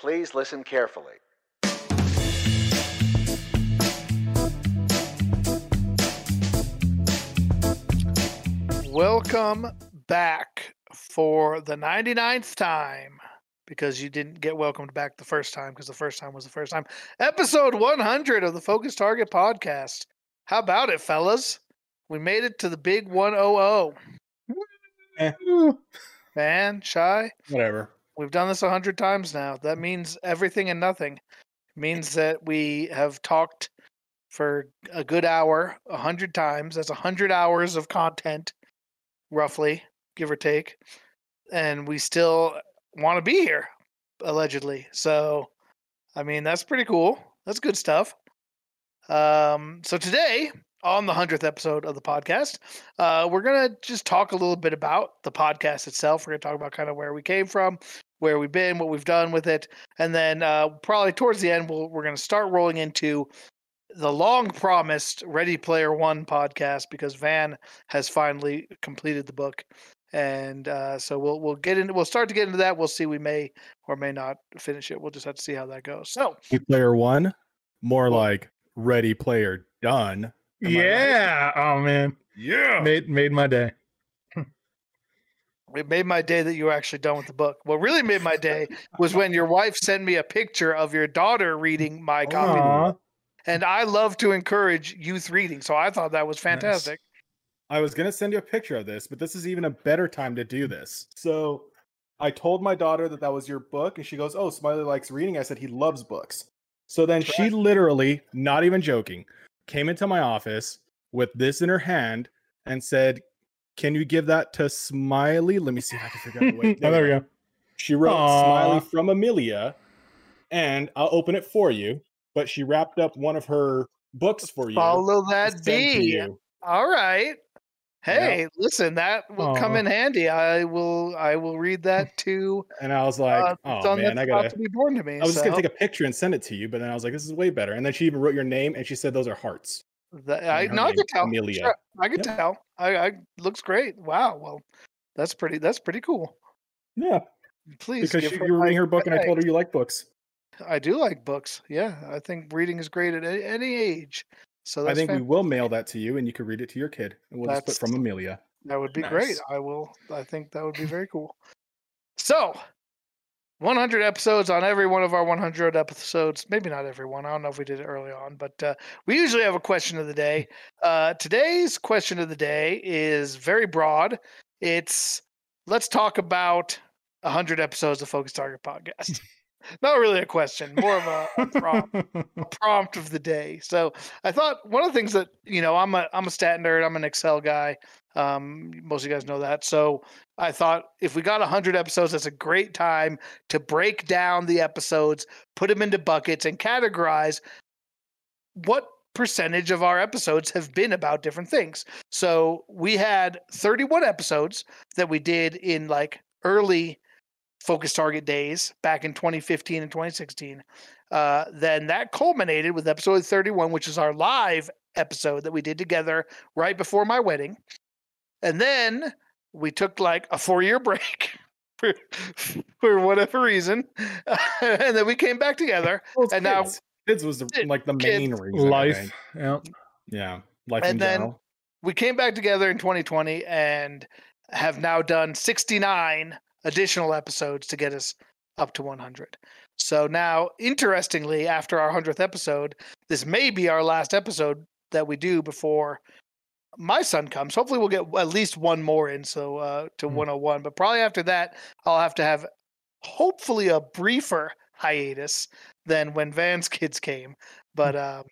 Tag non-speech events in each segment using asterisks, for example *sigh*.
Please listen carefully. Welcome back for the 99th time because you didn't get welcomed back the first time because the first time was the first time. Episode 100 of the Focus Target podcast. How about it, fellas? We made it to the big 100. Eh. Man, shy. Whatever. We've done this a hundred times now. That means everything and nothing. It means that we have talked for a good hour, a hundred times. That's a hundred hours of content, roughly, give or take. And we still want to be here, allegedly. So, I mean, that's pretty cool. That's good stuff. Um, so today, on the hundredth episode of the podcast, uh, we're gonna just talk a little bit about the podcast itself. We're gonna talk about kind of where we came from, where we've been, what we've done with it, and then uh, probably towards the end, we'll, we're gonna start rolling into the long promised Ready Player One podcast because Van has finally completed the book. And uh, so we'll we'll get into we'll start to get into that. We'll see. We may or may not finish it. We'll just have to see how that goes. So Ready Player One, more like Ready Player Done. Am I right? yeah. Oh man. Yeah. Made made my day. it made my day that you were actually done with the book. What really made my day was when your wife sent me a picture of your daughter reading my copy. Aw. And I love to encourage youth reading, so I thought that was fantastic. I was gonna send you a picture of this, but this is even a better time to do this. So I told my daughter that that was your book, and she goes, "Oh, Smiley likes reading." I said he loves books. So then she literally, not even joking, came into my office with this in her hand and said, "Can you give that to Smiley?" Let me see if I can figure out the way. *laughs* oh, there we go. She wrote Aw. Smiley from Amelia, and I'll open it for you. But she wrapped up one of her books for you. Follow to that send B. All right. Hey, listen, that will come in handy. I will I will read *laughs* that too. And I was like, uh, oh man, I gotta. be born to me. I was just gonna take a picture and send it to you, but then I was like, this is way better. And then she even wrote your name and she said those are hearts. that- I no, I name, could tell. Amelia. Sure, I could Yep. tell. I, I looks great. Wow. Well, that's pretty. That's pretty cool. Yeah, Please, because she, you were reading her book and I told her you like books. I do like books. Yeah, I think reading is great at any age. So I that's think we will mail that to you and you can read it to your kid. And we'll just put from Amelia. that would be great. I will. I think that would be very cool. So, 100 episodes on every one of our 100 episodes. Maybe not every one. I don't know if we did it early on, but uh, we usually have a question of the day. Uh, today's question of the day is very broad. It's let's talk about 100 episodes of Focus Target Podcast. *laughs* not really a question, more of a, a prompt *laughs* prompt of the day. So I thought one of the things that you know I'm a I'm a stat nerd. I'm an Excel guy. Um, most of you guys know that. So I thought if we got 100 episodes, that's a great time to break down the episodes, put them into buckets, and categorize what percentage of our episodes have been about different things. So we had 31 episodes that we did in like early focus target days back in 2015 and 2016 uh, then that culminated with episode 31 which is our live episode that we did together right before my wedding and then we took like a four year break *laughs* for, for whatever reason *laughs* and then we came back together Well, it's And now- kids. kids was the, Kid- like the kids. main reason. Life. Yeah. Yeah, life in And then- general. we came back together in 2020 and have now done 69 additional episodes to get us up to 100. So now, interestingly, after our 100th episode, this may be our last episode that we do before my son comes. Hopefully, we'll get at least one more in, so uh, to Hmm. 101. But probably after that, I'll have to have hopefully a briefer hiatus than when Van's *laughs* kids came. But um,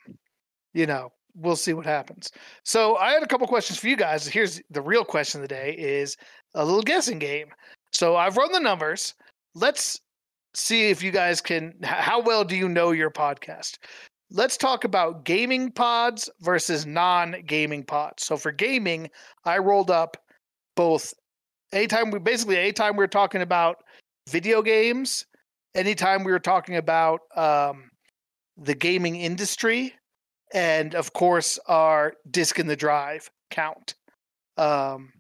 you know, we'll see what happens. So I had a couple questions for you guys. Here's the real question of the day: is a little guessing game. So I've run the numbers. Let's see if you guys can. How well do you know your podcast? Let's talk about gaming pods versus non-gaming pods. So for gaming, I rolled up both. Anytime we basically anytime we were talking about video games, anytime we were talking about um, the gaming industry, and of course our disc in the drive count. Um,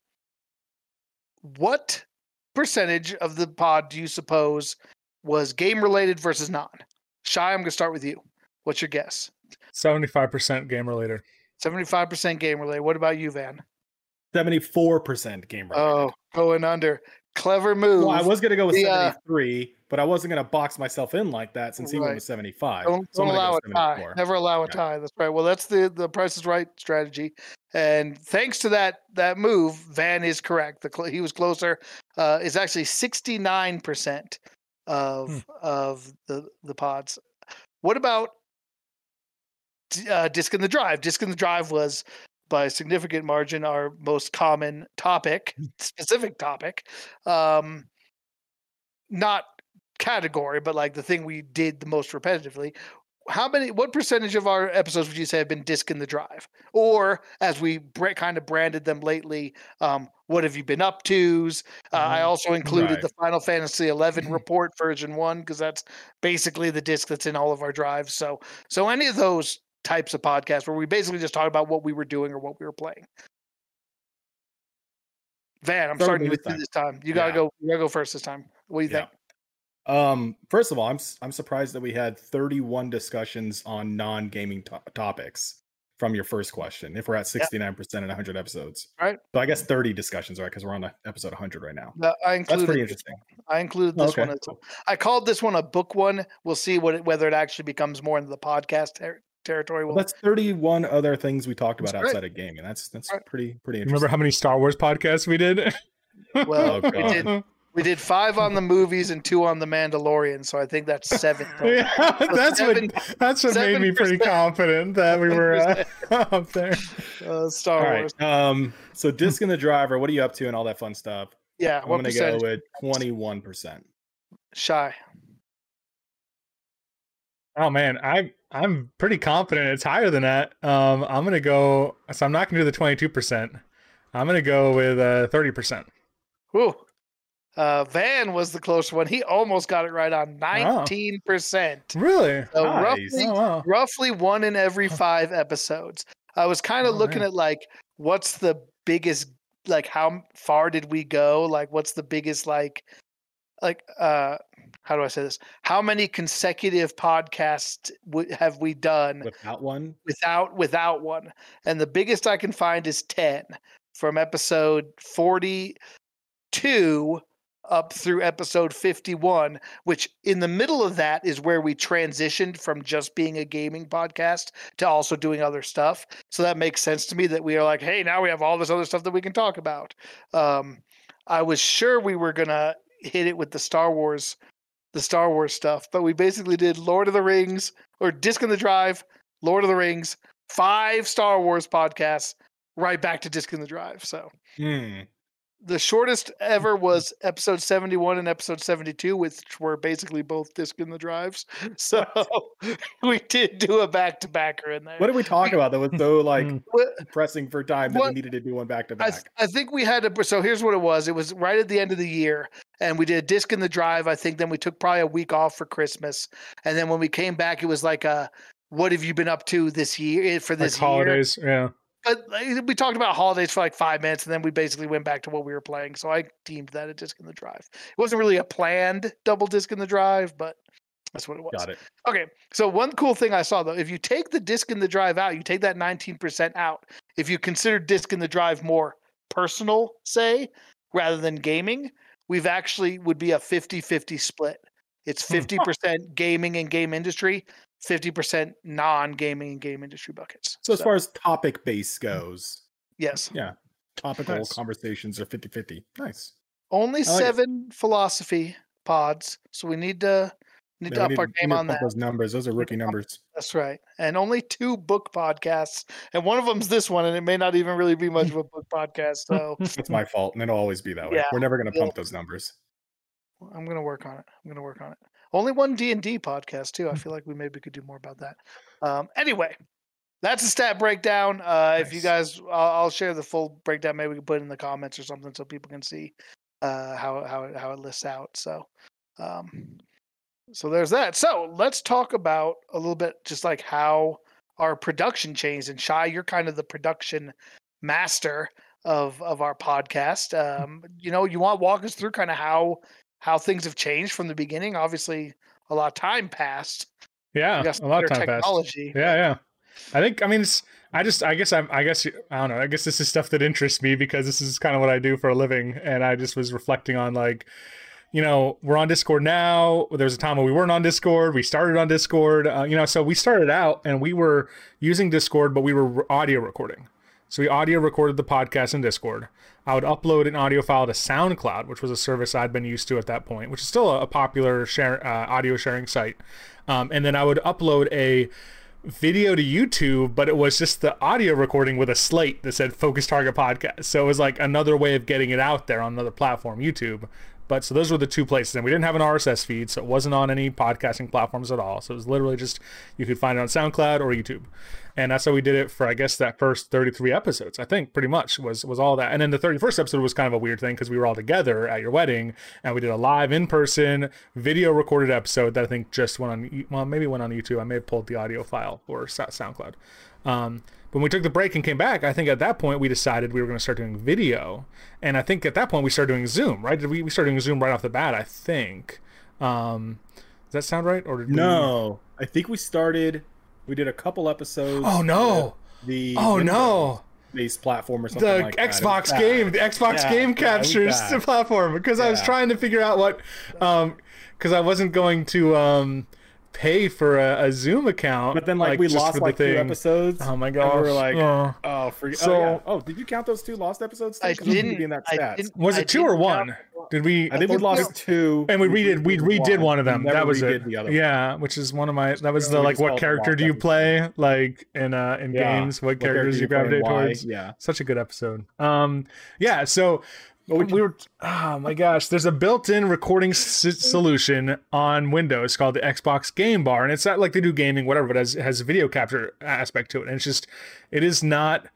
what percentage of the pod do you suppose was game related versus non. Shy, I'm gonna start with you. What's your guess? 75% game related. 75% game related. What about you, Van? Seventy-four percent game related. Oh, going under. Clever move. well, I was gonna go with The, uh, seventy-three, but I wasn't gonna box myself in like that since he went with seventy-five. don't, So don't allow a tie. Never allow a Yeah. tie. That's right. Well, that's the the Price is Right strategy, and thanks to that that move, Van is correct. The cl- he was closer. Uh, is actually sixty nine percent of Hmm. of the the pods. What about uh, disc in the drive? Disc in the drive was by a significant margin our most common topic, specific topic. Um, not category, but like the thing we did the most repetitively. How many? What percentage of our episodes would you say have been disc in the drive, or as we br- kind of branded them lately? Um, what have you been up to's? Uh, I Mhm. also included Right. the Final Fantasy XI report version one because that's basically the disc that's in all of our drives. So, so any of those types of podcasts where we basically just talk about what we were doing or what we were playing. Van, I'm Start starting with you this time. You gotta Yeah. go. You gotta go first this time. What do you Yeah. think? Um, first of all, I'm I'm surprised that we had 31 discussions on non-gaming to- topics from your first question. If we're at 69% in 100 episodes, Right. So I guess 30 discussions, right? Because we're on episode 100 right now. No, I That's included. pretty this interesting. I included this okay, one. I called this one a book one. We'll see what it, whether it actually becomes more into the podcast ter- territory. Well, We'll, that's 31 other things we talked about outside of gaming. That's that's Right. pretty pretty interesting. remember how many Star Wars podcasts we did? well, Oh, we did *laughs* we did five on the movies and two on the Mandalorian. So I think that's seven. *laughs* total. yeah, *laughs* that's seven- what that's what made me pretty confident that we were uh, up there. Uh, Star All Wars. right. Um, so disc in the driver, what are you up to and all that fun stuff? Yeah. I'm What gonna percentage? go with 21%. Shy. Oh man, I I'm pretty confident it's higher than that. Um, I'm gonna go. So I'm not gonna do the 22 percent. I'm gonna go with uh 30 percent. Whew. Uh, Van was the close one. He almost got it right on nineteen percent. Really? So Nice. roughly Oh wow. roughly one in every five episodes. I was kind of Oh, looking man. at like what's the biggest like how far did we go? Like what's the biggest like like uh how do I say this? How many consecutive podcasts w- have we done Without one, without without one? And the biggest I can find is 10 from episode 42 up through episode 51, which in the middle of that is where we transitioned from just being a gaming podcast to also doing other stuff. So that makes sense to me that we are like, hey, now we have all this other stuff that we can talk about. Um, I was sure we were gonna hit it with the Star Wars, the Star Wars stuff, but we basically did Lord of the Rings or Disc in the Drive, Lord of the Rings, five Star Wars podcasts, right back to Disc in the Drive. So Hmm. The shortest ever was episode 71 and episode 72 which were basically both disc in the drives *laughs* so *laughs* we did do a back-to-backer in there What did we talk about that was so *laughs* like Mm. Pressing for time that What- we needed to do one back to I, th- I think we had to so here's what it was it was right at the end of the year and we did a disc in the drive i think then we took probably a week off for christmas and then when we came back it was like a what have you been up to this year eh, for Like this year holidays. Yeah. But we talked about holidays for like five minutes and then we basically went back to what we were playing so i deemed that a disc in the drive it wasn't really a planned double disc in the drive but that's what it was Got it. okay so one cool thing i saw though if you take the disc in the drive out you take that 19% out if you consider disc in the drive more personal say rather than gaming we've actually would be a 50-50 split it's Hmm. 50% gaming and game industry 50% non-gaming and game industry buckets So as far as topic base goes, yes yeah, topical Nice. conversations are 50-50. Nice. Only I like it. seven philosophy pods, so we need to need Yeah, to we up our game we need to on that. Those numbers, those are rookie to numbers. That's right. And only two book podcasts, and one of them's this one, and it may not even really be much of a book podcast. So *laughs* It's my fault, and it'll always be that way. Yeah, We're never going to well- pump those numbers. I'm gonna work on it. I'm gonna work on it. Only one D and D podcast too. I feel like we maybe could do more about that. Um, anyway, that's a stat breakdown. Uh, If you guys, I'll, I'll share the full breakdown. Maybe we can put it in the comments or something so people can see uh, how how it, how it lists out. So, um, so there's that. So let's talk about a little bit just like how our production changed. And Shy, you're kind of the production master of of our podcast. Um, you know, you want to walk us through kind of how how things have changed from the beginning. Obviously, a lot of time passed. Yeah, a lot of time passed. technology. Yeah, yeah. I think I mean it's I just I guess I'm I guess I don't know. I guess this is stuff that interests me because this is kind of what I do for a living and I just was reflecting on like you know, we're on Discord now. there was a time when we weren't on Discord. We started on Discord. Uh, you know, so we started out and we were using Discord, but we were audio recording. So we audio recorded the podcast in Discord. I would upload an audio file to SoundCloud, which was a service I'd been used to at that point, which is still a, popular share, uh, audio sharing site. Um, and then I would upload a video to YouTube, but it was just the audio recording with a slate that said Focus Target Podcast. So it was like another way of getting it out there on another platform, YouTube. But so those were the two places. And we didn't have an RSS feed, so it wasn't on any podcasting platforms at all. So it was literally just you could find it on SoundCloud or YouTube. And that's how we did it for I guess that first 33 episodes. I think pretty much was was all that. And then the 31st episode was kind of a weird thing because we were all together at your wedding and we did a live in person video recorded episode that I think just went on well maybe went on YouTube. I may have pulled the audio file or SoundCloud. Um, when we took the break and came back, I think at that point we decided we were going to start doing video, and I think at that point we started doing Zoom. Right? Did we we started doing Zoom right off the bat? I think. Um, does that sound right? Or did we- No, I think we started. We did a couple episodes. Oh no! The Oh no! Based platform or something the like that. Xbox bad. game, the Xbox Yeah, game yeah, captures bad. the platform because I was trying to figure out what, um, because I wasn't going to um pay for a, a Zoom account. But then like, we lost the like two episodes. Oh my and gosh! we were like, Oh. oh, forget. So- oh, yeah. oh, did you count those two lost episodes? too? I 'Cause those would didn't. be in that I stats. didn't- was I it two or one? count- Did we? I think we thought- lost two, and we redid we redid one of them. That was it. The other. Yeah, which is one of my. That was the like, what character do you episode. play? Like in uh in Yeah, games, what What characters you you gravitate towards? Yeah. Such a good episode. Um, yeah. So we, we were. Oh my gosh! There's a built-in recording s- solution on Windows called the Xbox Game Bar, and it's not like they do gaming, whatever, but it has, has a video capture aspect to it, and it's just, it is not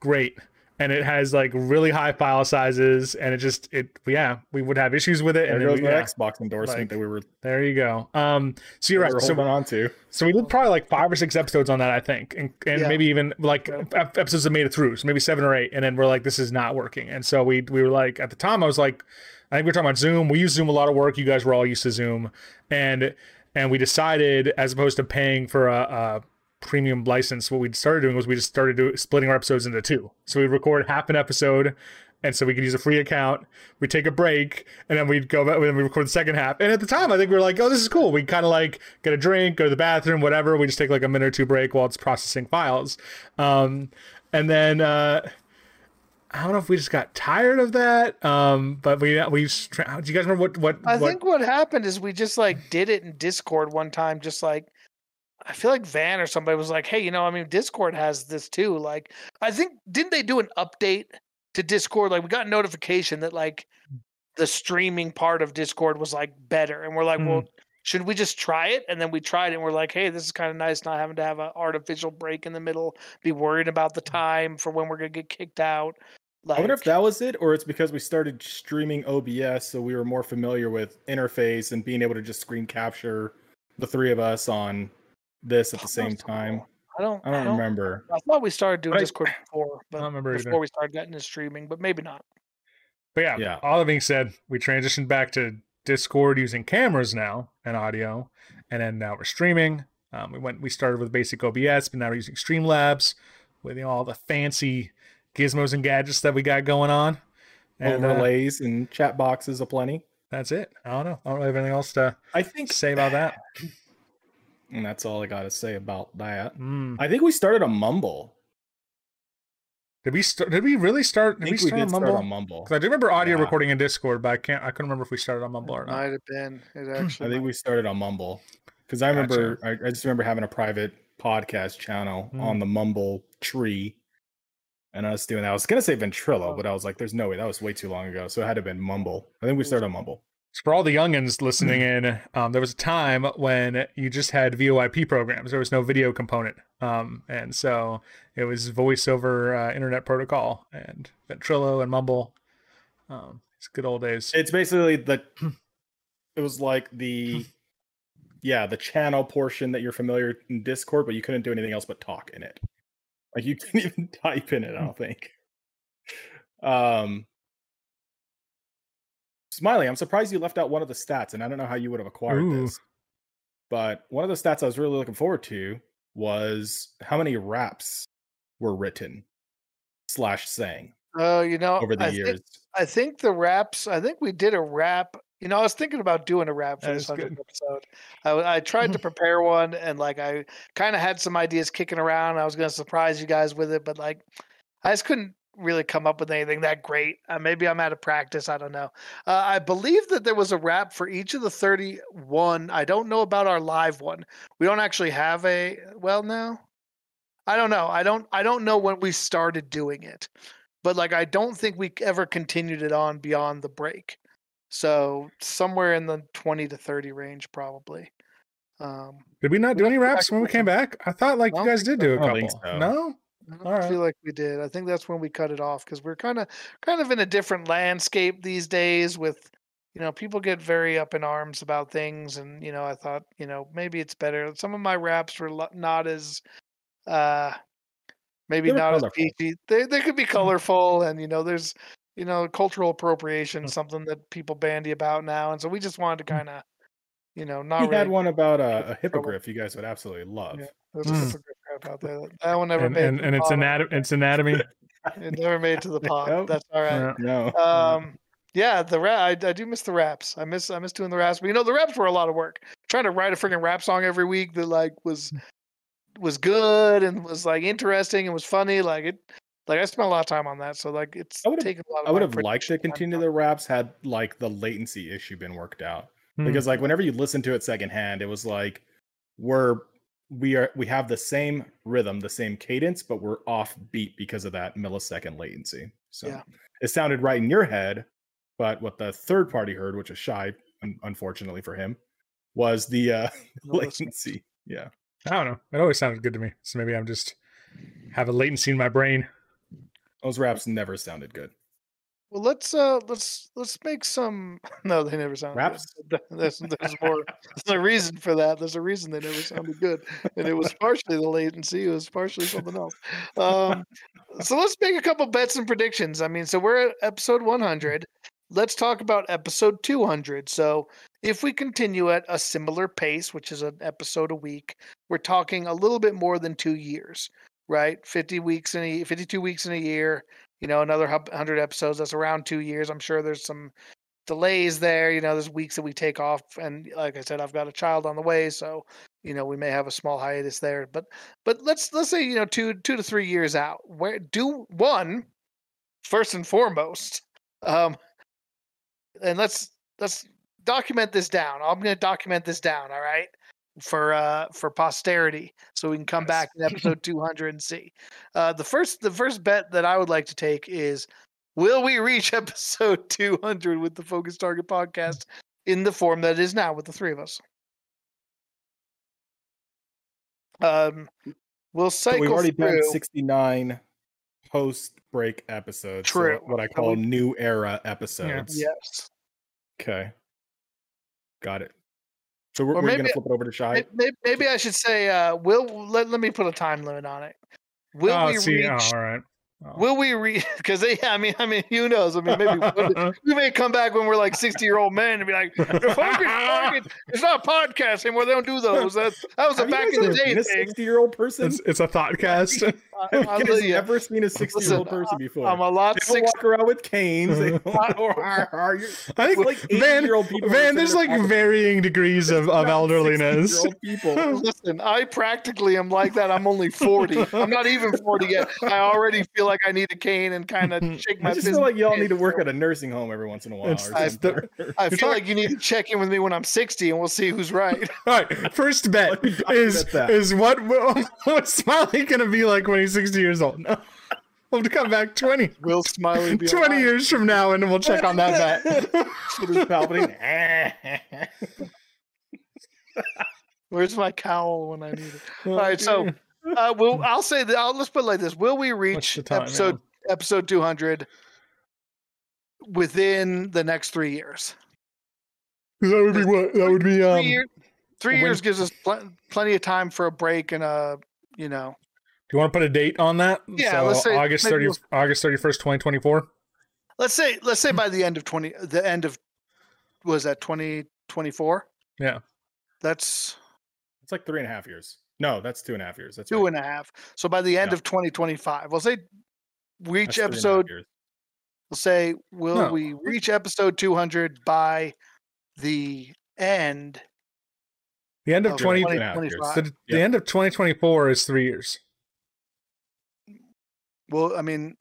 great. And it has like really high file sizes, and it just it yeah we would have issues with it. There and then goes we, yeah, Xbox endorsement Like, that we were, there you go. Um, so you're we right. were So holding on to. so we did probably like five or six episodes on that, I think, and, and Yeah. maybe even like ep- episodes that made it through, so maybe seven or eight, and then we're like, this is not working, and so we we were like, at the time, I was like, I think we were talking about Zoom. We use Zoom a lot of work. You guys were all used to Zoom, and and we decided as opposed to paying for a, a premium license, what we started doing was we just started do, splitting our episodes into two. So we record half an episode. And so we could use a free account. We take a break, and then we'd go back. And then we record the second half. And at the time, I think we were like, "Oh, this is cool." We kind of like get a drink, go to the bathroom, whatever. We just take like a minute or two break while it's processing files. Um, and then uh, I don't know if we just got tired of that. Um, but we we do you guys remember what what I what, think what happened is we just like did it in Discord one time, just like I feel like Van or somebody was like, "Hey, you know, I mean, Discord has this too." Like, I think didn't they do an update to Discord? Like, we got a notification that like the streaming part of Discord was like better, and we're like, Hmm. "Well, should we just try it?" And then we tried it, and we're like, "Hey, this is kind of nice, not having to have an artificial break in the middle, be worried about the time for when we're gonna get kicked out." Like, I wonder if that was it, or it's because we started streaming OBS, so we were more familiar with interface and being able to just screen capture the three of us on this at the same time. I don't. I don't remember. I thought we started doing But I- Discord before, but I don't remember before either. we started getting into streaming, but maybe not. But yeah, Yeah. all that being said, we transitioned back to Discord using cameras now and audio, and then now we're streaming. Um, we went, we started with basic OBS, but now we're using Streamlabs with you know, all the fancy gizmos and gadgets that we got going on. And uh, and chat boxes aplenty. that's it. I don't know. I don't really have anything else to I think, say about that. And that's all I got to say about that. Mm. I think we started a Mumble. Did we start? Did we really start? I Did we think we, start did on start Mumble? on Mumble. Because I do remember audio Yeah. recording in Discord, but I can't. I couldn't remember if we started on Mumble or not. Might have been. It I think we started on Mumble because I Gotcha. remember. I, I just remember having a private podcast channel Hmm. on the Mumble tree, and I was doing that. I was gonna say Ventrilo, Oh. but I was like, "There's no way that was way too long ago." So it had to have been Mumble. I think we started on Mumble. So for all the youngins listening in, um, there was a time when you just had VoIP programs. There was no video component, um, and so it was voice over uh, internet protocol and Ventrilo and Mumble. Um, it's good old days. It's basically the. *clears throat* It was like the, yeah, the channel portion that you're familiar in Discord, but you couldn't do anything else but talk in it. Like you couldn't *laughs* even type in it. I don't think. Um. Smiley, I'm surprised you left out one of the stats, and I don't know how you would have acquired Ooh. this. But one of the stats I was really looking forward to was how many raps were written slash sang Oh, you know, over the I years. Think, I think the raps. I think we did a rap. You know, I was thinking about doing a rap for That this hundredth episode. I, I tried to *laughs* prepare one, and like I kind of had some ideas kicking around. I was going to surprise you guys with it, but like I just couldn't really come up with anything that great. Uh, maybe I'm out of practice. I don't know. Uh, I believe that there was a rap for each of the 31. I don't know about our live one. We don't actually have a. Well, no. I don't know. I don't. I don't know when we started doing it but like I don't think we ever continued it on beyond the break. So somewhere in the 20 to 30 range probably. Um Did we not do any have raps when we came back? I thought like you guys did do a I don't couple. so. No? I don't Alright. feel like we did. I think that's when we cut it off because we're kind of kind of in a different landscape these days with you know people get very up in arms about things and you know I thought you know maybe it's better some of my raps were not as uh maybe not as colorful. peachy they they could be colorful and you know there's you know cultural appropriation Mm. something that people bandy about now and so we just wanted to Mm. kind of you know not He really had one about a, a hippogriff you guys would absolutely love. Yeah. Mm. Hypocrite crap out there that one never And made and, to and it's pod. anatomy it's anatomy. it never made it to the pod Nope. that's all right Yeah. No. Um, yeah, the rap. I, I do miss the raps. I miss I miss doing the raps. But you know, the raps were a lot of work. Trying to write a freaking rap song every week that like was was good and was like interesting and was funny. Like it, like I spent a lot of time on that. So like it's I would've- taken a lot. Of I would have liked to production time continue the raps had like the latency issue been worked out. Hmm. Because like whenever you listen to it secondhand, it was like we're we are we have the same rhythm, the same cadence, but we're off beat because of that millisecond latency. So Yeah. it sounded right in your head, but what the third party heard, which is shy, un- unfortunately for him, was the uh *laughs* *laughs* latency. Yeah. I don't know. It always sounded good to me. So maybe I'm just have a latency in my brain. Those raps never sounded good. Well, let's uh let's let's make some. *laughs* No, they never sounded Raps? *laughs* good. There's there's more. There's a reason for that. There's a reason they never sounded good, and it was partially the latency. It was partially something else. Um, so let's make a couple bets and predictions. I mean, so we're at episode 100. Let's talk about episode 200. So if we continue at a similar pace, which is an episode a week, we're talking a little bit more than two years, right? 50 weeks in a 52 weeks in a year you know another 100 episodes that's around two years i'm sure there's some delays there you know there's weeks that we take off and like i said i've got a child on the way so you know we may have a small hiatus there but but let's let's say you know two two to three years out where do one first and foremost *laughs* um and let's let's document this down i'm going to document this down all right for uh for posterity so we can come back in episode 200 and see uh the first the first bet that i would like to take is will we reach *laughs* episode 200 with the focus target podcast in the form that it is now with the three of us um we'll So cycle we've already through done 69 post break episodes. so True. what I call we- new era episodes. yes Okay. Got it. So we're, we're gonna flip it over to Shy. maybe, maybe i should say uh will let, let me put a time limit on it will oh, we see, reach oh, all right. Oh. will we reach *laughs* because yeah i mean i mean who knows i mean maybe *laughs* we'll- may come back when we're like 60 year old men and be like, the focus it's not a podcast anymore. They don't do those. That, that was a Have you back in the day thing. 60 year old person? it's, it's a thoughtcast. *laughs* I, Have I, you guys yeah, ever seen a 60 year old person before? I'm a lot they six. walk around with canes. They I- You're- I think like eighty-year-old people. Van, there's like varying degrees of, of elderliness. people. Listen, I practically am like that. I'm only 40. I'm not even 40 yet. I already feel like I need a cane and kind of *laughs* shake my I just feel like y'all need to work at a nursing home every once in a while. I-. I feel like you need to check in with me when I'm 60 and we'll see who's right. *laughs* All right, first *laughs* bet is that. is what will, what's Smiley gonna be like when he's 60 years old? No. We'll have to come back 20, Will Smiley be 20 alive? years from now and we'll check on that bet. Palpatine. Where's my cowl when I need it? Oh, All right, so uh, will I'll say that. I'll, let's put it like this: Will we reach the time, episode episode 200 within the next three years? that would be what? That would be um. three, year, three when- years gives us pl- plenty of time for a break and a you know. Do you want to put a date on that? Yeah, so let's say August maybe 30, August 31st, 2024. Let's say let's say by the end of twenty, the end of was that 2024? Yeah. That's It's like three and a half years. No, that's two and a half years. That's two right. and a half. So by the end Yeah. of 2025, we'll say That's reach three and a half episode. We'll say will No. we reach episode 200 by the end? The end of of 20, Two and a half years. 2025. the, the end of 2024 is three years. Well, I mean,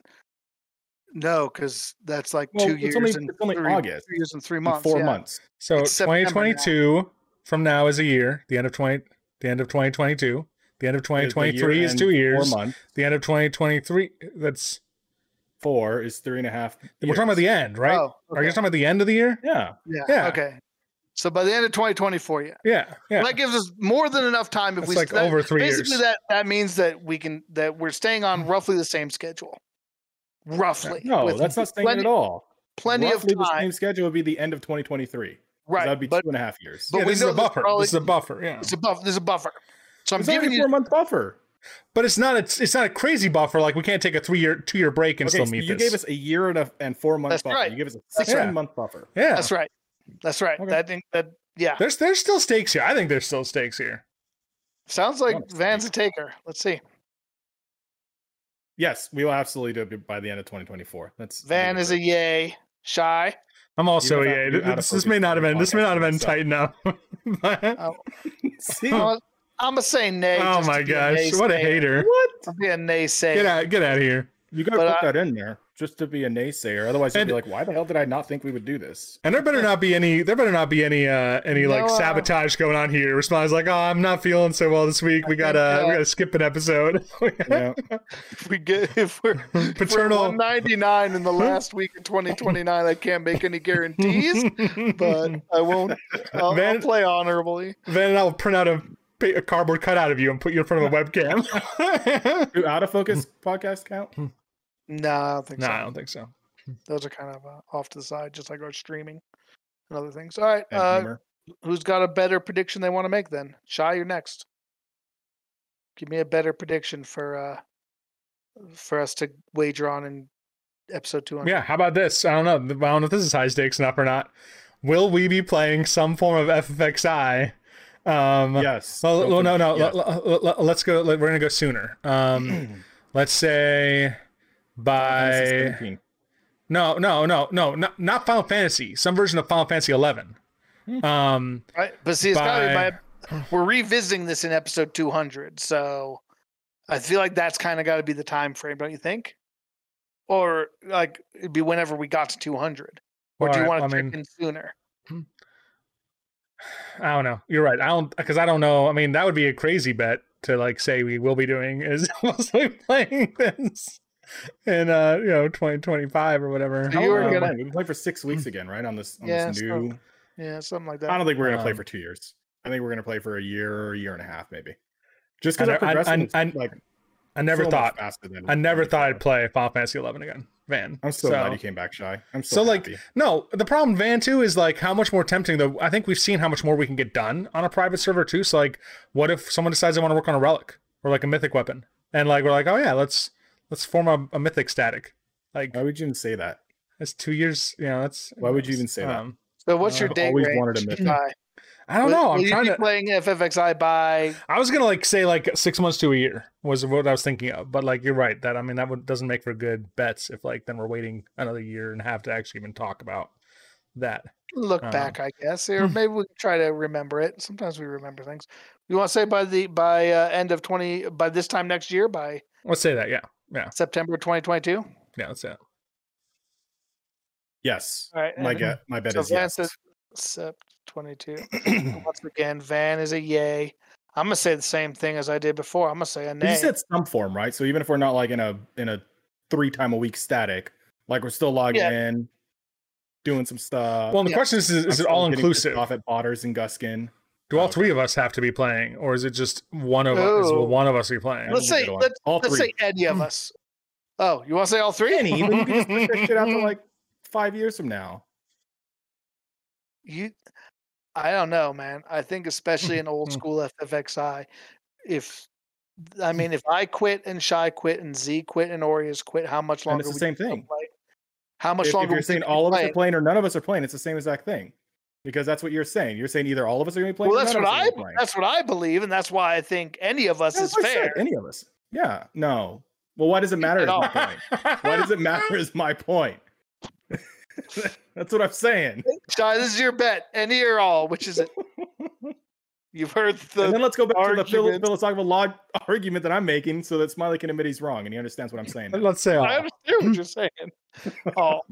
no, because that's like Well, two it's years only- and it's only three, August. three years and three In months. four yeah. months. So It's September now. 2022 from now is a year. The end of 20, the end of 2022. The end of Is the year 2023 is two years. Four months. The end of 2023. That's Four is three and a half. we're talking about the end, right? Oh, Are you talking about the end of the year? Yeah. yeah. yeah. Okay. So by the end of 2024, yeah. Yeah, yeah. Well, that gives us more than enough time if That's we like that- over three basically years. that that means that we can that we're staying on mm-hmm. roughly the same schedule. Roughly. No, with that's not staying plenty, at all. Plenty Roughly of the same schedule would be the end of 2023. 'Cause Right. That would be but two and a half years. but yeah, we this is a buffer. probably- this is a buffer. Yeah, it's a buff there's a buffer. So I'm It's only giving a four month buffer. but it's not. It's, it's not a crazy buffer. Like we can't take a three year, two year break and Okay, still so meet you this. gave us a year and a and four month That's buffer. right. You gave us a That's 16 right. month buffer. yeah, That's right. That's right. Okay. That think that yeah. there's there's still stakes here. I think there's still stakes here. Sounds like Honestly. Van's a taker. Let's see. Yes, we will absolutely do it by the end of 2024. That's Van is a yay. Shy. I'm also You yeah. have to do out of This, this may not have been. This may not have been yourself. tight enough. *laughs* Oh. See? I'm gonna say nay. oh my be a gosh, what a hater! what? I'll be a naysayer. Get out! Get out of here! You gotta But put I- that in there just to be a naysayer. Otherwise, you'd And- be like, "Why the hell did I not think we would do this?" And there better not be any. There better not be any. uh Any No, like uh, sabotage going on here. Responds like, "Oh, I'm not feeling so well this week. We think, gotta. we uh, gotta skip an episode." *laughs* Yeah. If we get if we're Paternal. 199 in the last week of 2029, I can't make any guarantees, but I won't. I'll, I'll play honorably. Then I'll print out a, pa- a cardboard cutout of you and put you in front of a webcam. Do out of focus *laughs* podcast count? No, I don't think no, so. I don't think so. *laughs* Those are kind of uh, off to the side, just like our streaming and other things. All right. Uh, who's got a better prediction they want to make? Then Shy, you're next. Give me a better prediction for uh for us to wager on in episode 200. Yeah, how about this? I don't know. I don't know if this is high stakes enough or not. Will we be playing some form of FFXI? Um, yes. Well, well, no, no. forget- Let, let, let's go. Let, we're gonna go sooner. Um, *clears throat* let's say Fantasy by no, no, no, no, not not Final Fantasy. Some version of Final Fantasy 11. Um, Right, but see, it's gotta be by- by. We're revisiting this in episode 200, so I feel like that's kind of got to be the time frame, don't you think? Or like it'd be whenever we got to 200, or do you Alright, want to I check mean- in sooner? I don't know. You're right. I don't because I don't know. I mean, that would be a crazy bet to like say we will be doing is *laughs* mostly playing this *laughs* in uh you know 2025 or whatever. So you long were we gonna- been? We've been for six weeks again, right? On this, on Yeah, this so- new. Yeah, something like that. I don't think we're gonna play Um, for two years. I think we're gonna play for a year or a year and a half, maybe. Just because I'm I- I- like I never so thought. faster than I never thought I'd play Final Fantasy 11 again, Van. I'm so, glad you came back, shy. I'm so, So, like. No, the problem, Van, too, is like how much more tempting. Though I think we've seen how much more we can get done on a private server too. So like, what if someone decides they want to work on a relic or like a mythic weapon, and like we're like, oh yeah, let's let's form a, a mythic static. Like why would you even say that? that's two years. You know, that's Why would you even say that? um, so what's your I've date always range? wanted a mythic. By? I don't Will- know. I'm you trying be to. playing FFXI by I was gonna like say like six months to a year was what I was thinking of, but like you're right that I mean that would, doesn't make for good bets if like then we're waiting another year and a half to actually even talk about that. look Uh, back, I guess, or maybe we can try to remember it. Sometimes we remember things. You want to say by the by uh, end of 20 by this time next year by Let's say that. Yeah, yeah, September 2022? yeah. that's it. Yes, All right. my and- bet. My bet So is Van yes. says Sep 22. *clears throat* Once again, Van is a yay. I'm gonna say the same thing as I did before. I'm gonna say a But you said some form, right? So even if we're not like in a in a three time a week static, like we're still logging Yeah. in, doing some stuff. Well, the yeah. question is: Is, is it all inclusive? Off at Potters and Guskin. Do all oh, Okay. three of us have to be playing, or is it just one of us? Oh. Will one of us be playing? let's say good one. let's, All let's three. say any of us. Oh, you want to say all three? Any, then you can just push that shit out to *laughs* like five years from now. You, I don't know, man. I think especially in old *laughs* school FFXI, if I mean if I quit and Shy quit and Z quit and Orias quit, how much And longer? it's the would same thing. play? How much If, if longer? you're would you saying all of us playing? are playing or none of us are playing, it's the same exact thing. Because that's what you're saying. You're saying either all of us are going to be playing. Well, that's what of us are I gonna be playing. that's what I believe, and that's why I think any of us is that's what I said, fair. Any of us. Yeah. No. Well, why does it matter? Is At my point. Why does it matter? Is my point. *laughs* that's what I'm saying. Shy, this is your bet. Any or all, which is it? *laughs* You've heard and the then let's go back to the philo- argument. philosophical law argument that I'm making, so that Smiley can admit he's wrong and he understands what I'm saying. Let's say all. I understand what you're saying. *laughs* All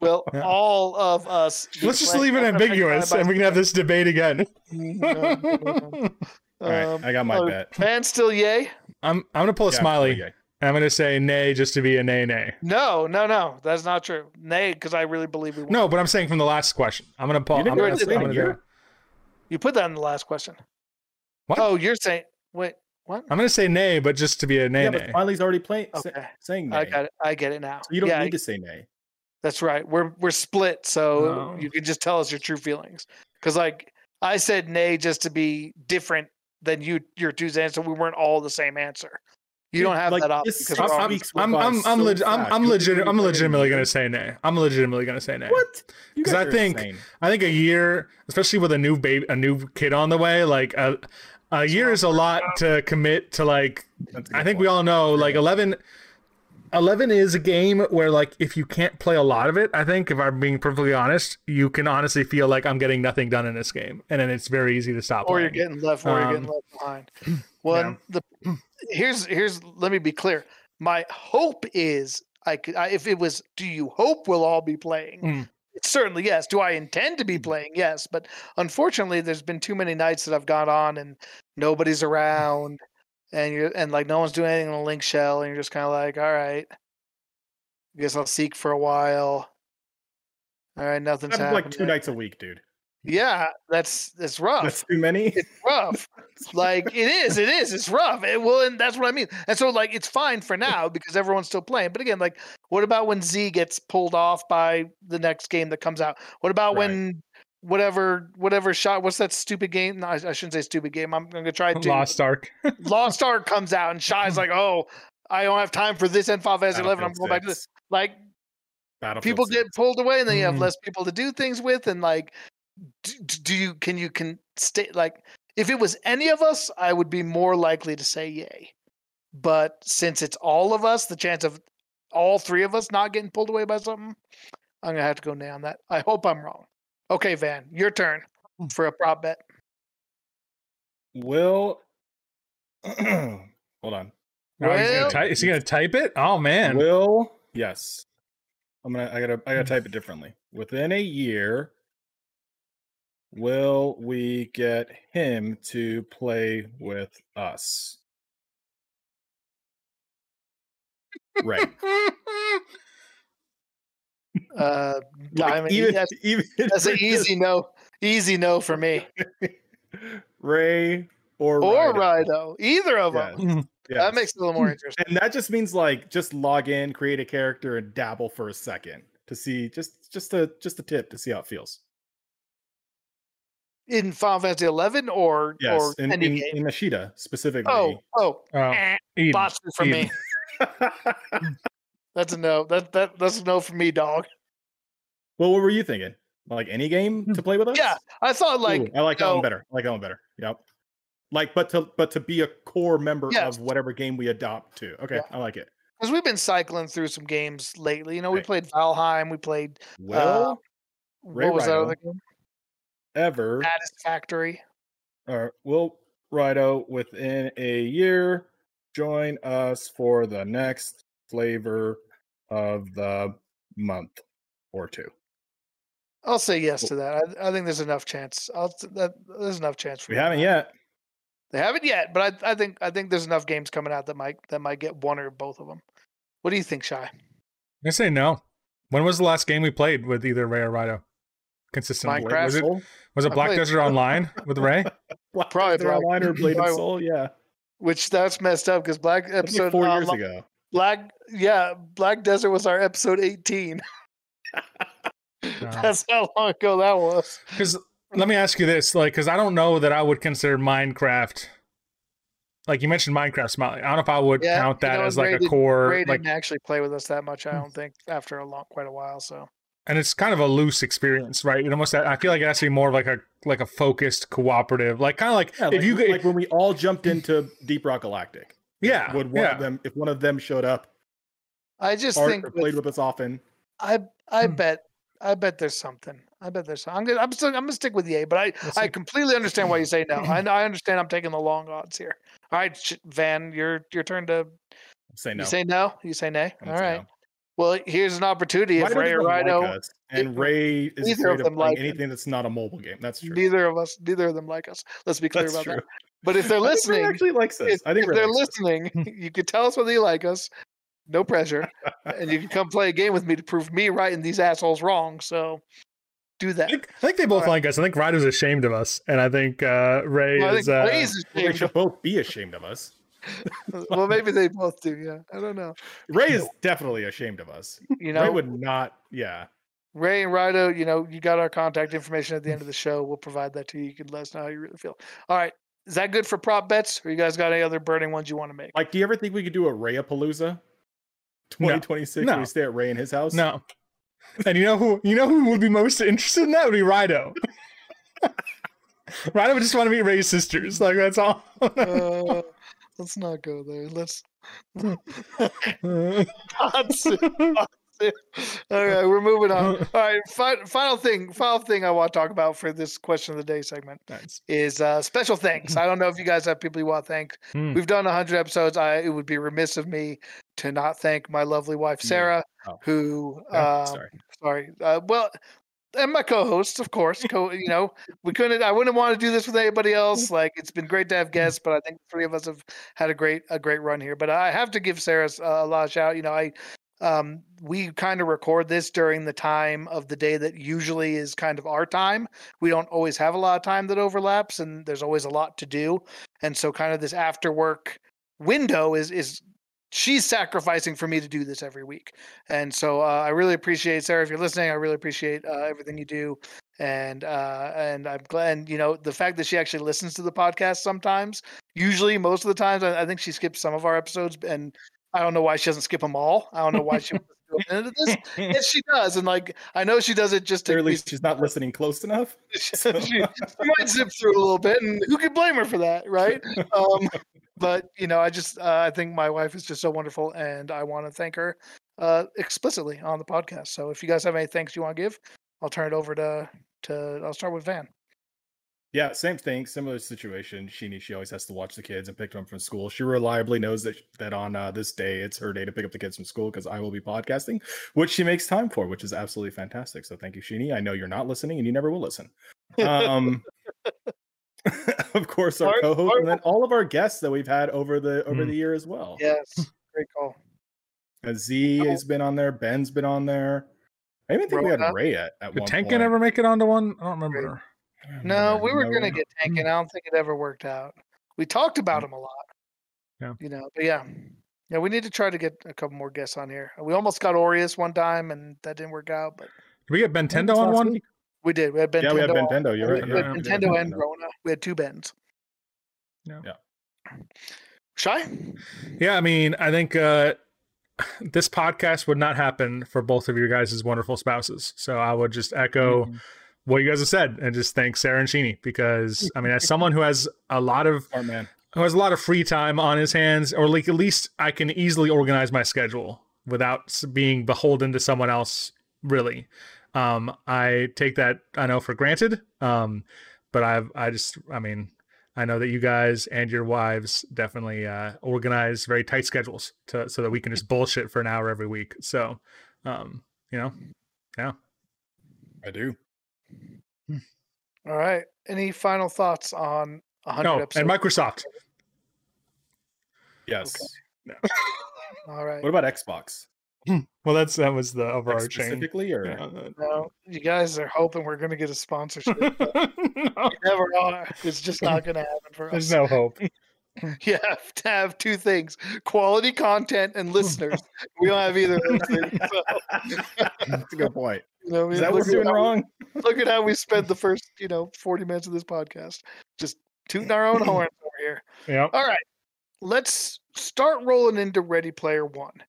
well, Yeah. all of us. Let's just leave it ambiguous, and we can have this debate again. Side. *laughs* All right, Um, I got my oh, bet. Fan still yay? I'm I'm gonna pull a Yeah, smiley. and I'm gonna say nay just to be a nay nay. No, no, no. That's not true. Nay, because I really believe we won. No, but I'm saying from the last question. I'm gonna pull. You didn't I'm do gonna, it I'm gonna You put that in the last question. What? Oh, you're saying wait, what? I'm gonna say nay, but just to be a nay Yeah, but Smiley's already playing sa- Okay. saying nay. I got it. I get it now. So you don't yeah, need to say nay. That's right. We're we're split, so No. you can just tell us your true feelings. Because like I said nay just to be different than you your two answer. We weren't all the same answer. You don't have like, that option. because sucks we're to all- be- I'm I'm I'm, so leg- I'm. I'm legit I'm legitimately gonna say nay. I'm legitimately gonna say nay. What? You 'Cause guys I think- insane. I think a year, especially with a new baby, a new kid on the way, like a a year is a lot to commit to. Like I a I good think we all know, like 11, 11 is a game where like if you can't play a lot of it, I think if I'm being perfectly honest, you can honestly feel like I'm getting nothing done in this game, and then it's very easy to stop. or you're getting left, or you're getting Um, left behind. *clears throat* Well, the here's here's let me be clear. My hope is I could I, if it was. Do you hope we'll all be playing? Mm. Certainly yes. Do I intend to be playing? Yes, but unfortunately, there's been too many nights that I've gone on and nobody's around, and you're and like no one's doing anything on the link shell, and you're just kind of like, all right, I guess I'll seek for a while. All right, nothing's happening. like two nights a week, dude. Yeah, that's that's rough That's too many. it's rough. *laughs* like it is, it is, it's rough. It, well, and that's what I mean. And so, like, it's fine for now because everyone's still playing. But again, like, what about when Z gets pulled off by the next game that comes out? What about Right. when whatever whatever shot? What's that stupid game? No, I, I shouldn't say stupid game. I'm gonna try *laughs* to Lost Ark. *laughs* Lost Ark comes out, and Shy's like, oh. I don't have time for this N5 S11. I'm Battlefield going back to this. Like people 6. get pulled away, and then you have Mm. less people to do things with, and like, do, do you can you can stay like if it was any of us, I would be more likely to say yay. But since it's all of us, the chance of all three of us not getting pulled away by something, I'm gonna have to go nay on that. I hope I'm wrong. Okay, Van, your turn hmm. for a prop bet. Will. *clears throat* Hold on. Oh, gonna type, is he gonna type it? Oh man. Will yes. I'm gonna I gotta I gotta hmm. type it differently. Within a year, will we get him to play with us? Right. *laughs* Uh, *laughs* Like, I mean, even, that's, *laughs* even that's an easy no, easy no for me. *laughs* Ray or Or Ryder. Rido, either of Yes. them. That makes it a little more interesting. and that just means like just log in, create a character, and dabble for a second to see just just a just a tip to see how it feels. In Final Fantasy 11 or Yes, or in, any in, game. in Ashida specifically. Oh, oh, Oh, eh, Eden. bots for Eden. me. That's a no. That that that's a no for me, dog. well, what were you thinking? Like any game hmm. to play with us? Yeah, I thought like Ooh, I like that no. one better. I like that one better. Yep. Like, but to but to be a core member Yes. of whatever game we adopt to. Okay, Yeah. I like it. because we've been cycling through some games lately. You know, we Right. played Valheim. We played uh, Will Ray what was that other game? ever Satisfactory. or will Rido within a year join us for the next flavor of the month or two? I'll say yes to that. I, I think there's enough chance. I'll that there's enough chance for We you haven't yet. They haven't yet, but I, I think I think there's enough games coming out that might that might get one or both of them. What do you think, Shy? I say no. When was the last game we played with either Ray or Rido? Consistently. Minecraft. Was it was it Black played- Desert Online with Ray? *laughs* Black Probably Desert Black- Online or Blade probably- and Soul? Yeah, Which that's messed up because Black episode like four uh, years Lo- ago. Black yeah Black Desert was our episode 18. *laughs* That's how long ago that was. Because let me ask you this, like, because I don't know that I would consider Minecraft. Like you mentioned Minecraft, Smiley. I don't know if I would Yeah, count you that know, as like Ray a core. Ray like, didn't actually play with us that much, I hmm. don't think, after a long quite a while. So and it's kind of a loose experience, right? It almost I feel like it has to be more of like a like a focused cooperative, like kind of like Yeah, if like, you get like when we all jumped into Deep Rock Galactic. Yeah Would one yeah of them if one of them showed up I just or, think or played with- with us often? I I Hmm. bet I bet there's something. I bet there's. I'm gonna I'm still I'm gonna stick with the A, but I We'll I see. completely understand why you say no. I *clears throat* I understand. I'm taking the long odds here. All right, Van, your your turn to Say no. you say no. You say nay. I'm All gonna say right. no. Well, here's an opportunity. If Ray or doesn't like us, and Ray is neither of afraid of them playing like it. anything that's not a mobile game. That's true. neither of us, neither of them like us. Let's be clear That's about true. that. But if they're I think listening, actually likes us. if, I think if they're likes us. listening, *laughs* you could tell us whether you like us. No pressure, and you can come play a game with me to prove me right and these assholes wrong. So, do I that. think, I think they both Alright. like us. I think Ryder's ashamed of us, and I think uh, Ray Well, I is. think Uh, Ray's is Well, they should both be ashamed of us. *laughs* well, maybe they both do. Yeah, I don't know. Ray is definitely ashamed of us. You Ray know, would not. Yeah. Ray and Rido, you know, you got our contact information at the end of the show. We'll provide that to you. You can let us know how you really feel. All right. Is that good for prop bets? Or you guys got any other burning ones you want to make? Like, do you ever think we could do a Rayapalooza? 2026 No. when we stay at Ray in his house? no, and you know who you know who would be most interested in that would be Rido. *laughs* Rido would just want to meet Ray's sisters. Like that's all. Uh, *laughs* let's not go there. Let's. *laughs* God's *laughs* All right, we're moving on. *laughs* All right, fi- final thing, final thing I want to talk about for this question of the day segment nice. is uh, special thanks. *laughs* I don't know if you guys have people you want to thank. Hmm. We've done 100 episodes. I it would be remiss of me to not thank my lovely wife Yeah. Sarah, Oh. who Oh, um, sorry. sorry, uh, well, and my co-hosts, of course. Co, you know, we couldn't. I wouldn't want to do this with anybody else. Like, it's been great to have guests, but I think the three of us have had a great a great run here. But I have to give Sarah a lot of shout. You know, I um we kind of record this during the time of the day that usually is kind of our time. We don't always have a lot of time that overlaps, and there's always a lot to do. And so, kind of this after work window is is she's sacrificing for me to do this every week. And so uh, I really appreciate Sarah. If you're listening, I really appreciate uh, everything you do. And uh, and I'm glad, and, you know, the fact that she actually listens to the podcast sometimes. Usually, most of the times, I, I think she skips some of our episodes, and I don't know why she doesn't skip them all. I don't know why she wants to do a minute of this. Yes, she does, and like I know she does it just to Or at least she's not listening close enough. *laughs* she, she might zip through a little bit, and who can blame her for that, right? Um, but you know, I just uh, I think my wife is just so wonderful, and I want to thank her uh, explicitly on the podcast. So if you guys have any thanks you want to give, I'll turn it over to to I'll start with Van. Yeah, same thing, similar situation. She she always has to watch the kids and pick them from school. She reliably knows that that on uh, this day it's her day to pick up the kids from school because I will be podcasting, which she makes time for, which is absolutely fantastic. So thank you, Sheeny. I know you're not listening and you never will listen. Um, *laughs* *laughs* of course, our Mar- co-host, Mar- and then all of our guests that we've had over the over Hmm. the year as well. Yes, *laughs* great call. Z has been on there. Ben's been on there. I even think we had Rona? Ray at, at Did one Tankin point. ever make it onto one? I don't remember. I don't No, we were No, gonna we- get Tankin. I don't think it ever worked out. We talked about him a lot. Yeah. You know, but yeah. Yeah, we need to try to get a couple more guests on here. We almost got Aureus one time and that didn't work out, but Did we get I think Bentendo on one? week. we did. We had Nintendo. Yeah, we had on. Nintendo. You're We right. had Yeah, we did Nintendo and Rona. We had two bends. Yeah. Yeah. Shy? Yeah, I mean, I think uh, *laughs* this podcast would not happen for both of your guys' wonderful spouses. So I would just echo Mhm. What you guys have said and just thank Sarah and Sheeny because I mean, as someone who has a lot of Smart man. who has a lot of free time on his hands, or like at least I can easily organize my schedule without being beholden to someone else. Really, um, I take that I know for granted. Um, but I've I just I mean I know that you guys and your wives definitely uh, organize very tight schedules to so that we can just bullshit for an hour every week. So, um, you know, yeah, I do. Hmm. All right. Any final thoughts on 100 no, episodes? and Microsoft. Yes. *laughs* All right. What about Xbox? Hmm. Well, that's that was the Like, overarching. specifically, or Yeah, No, you guys are hoping we're going to get a sponsorship. but *laughs* no, never are. It's just not going to happen for us. there's no hope. *laughs* You have to have two things quality content and listeners. we don't have either of those things. So, That's a good point. You know, Is that what's at doing wrong? look at how we *laughs* spent the first, you know, 40 minutes of this podcast. Just tooting our own horns *laughs* over here. Yeah. All right. Let's start rolling into Ready Player One.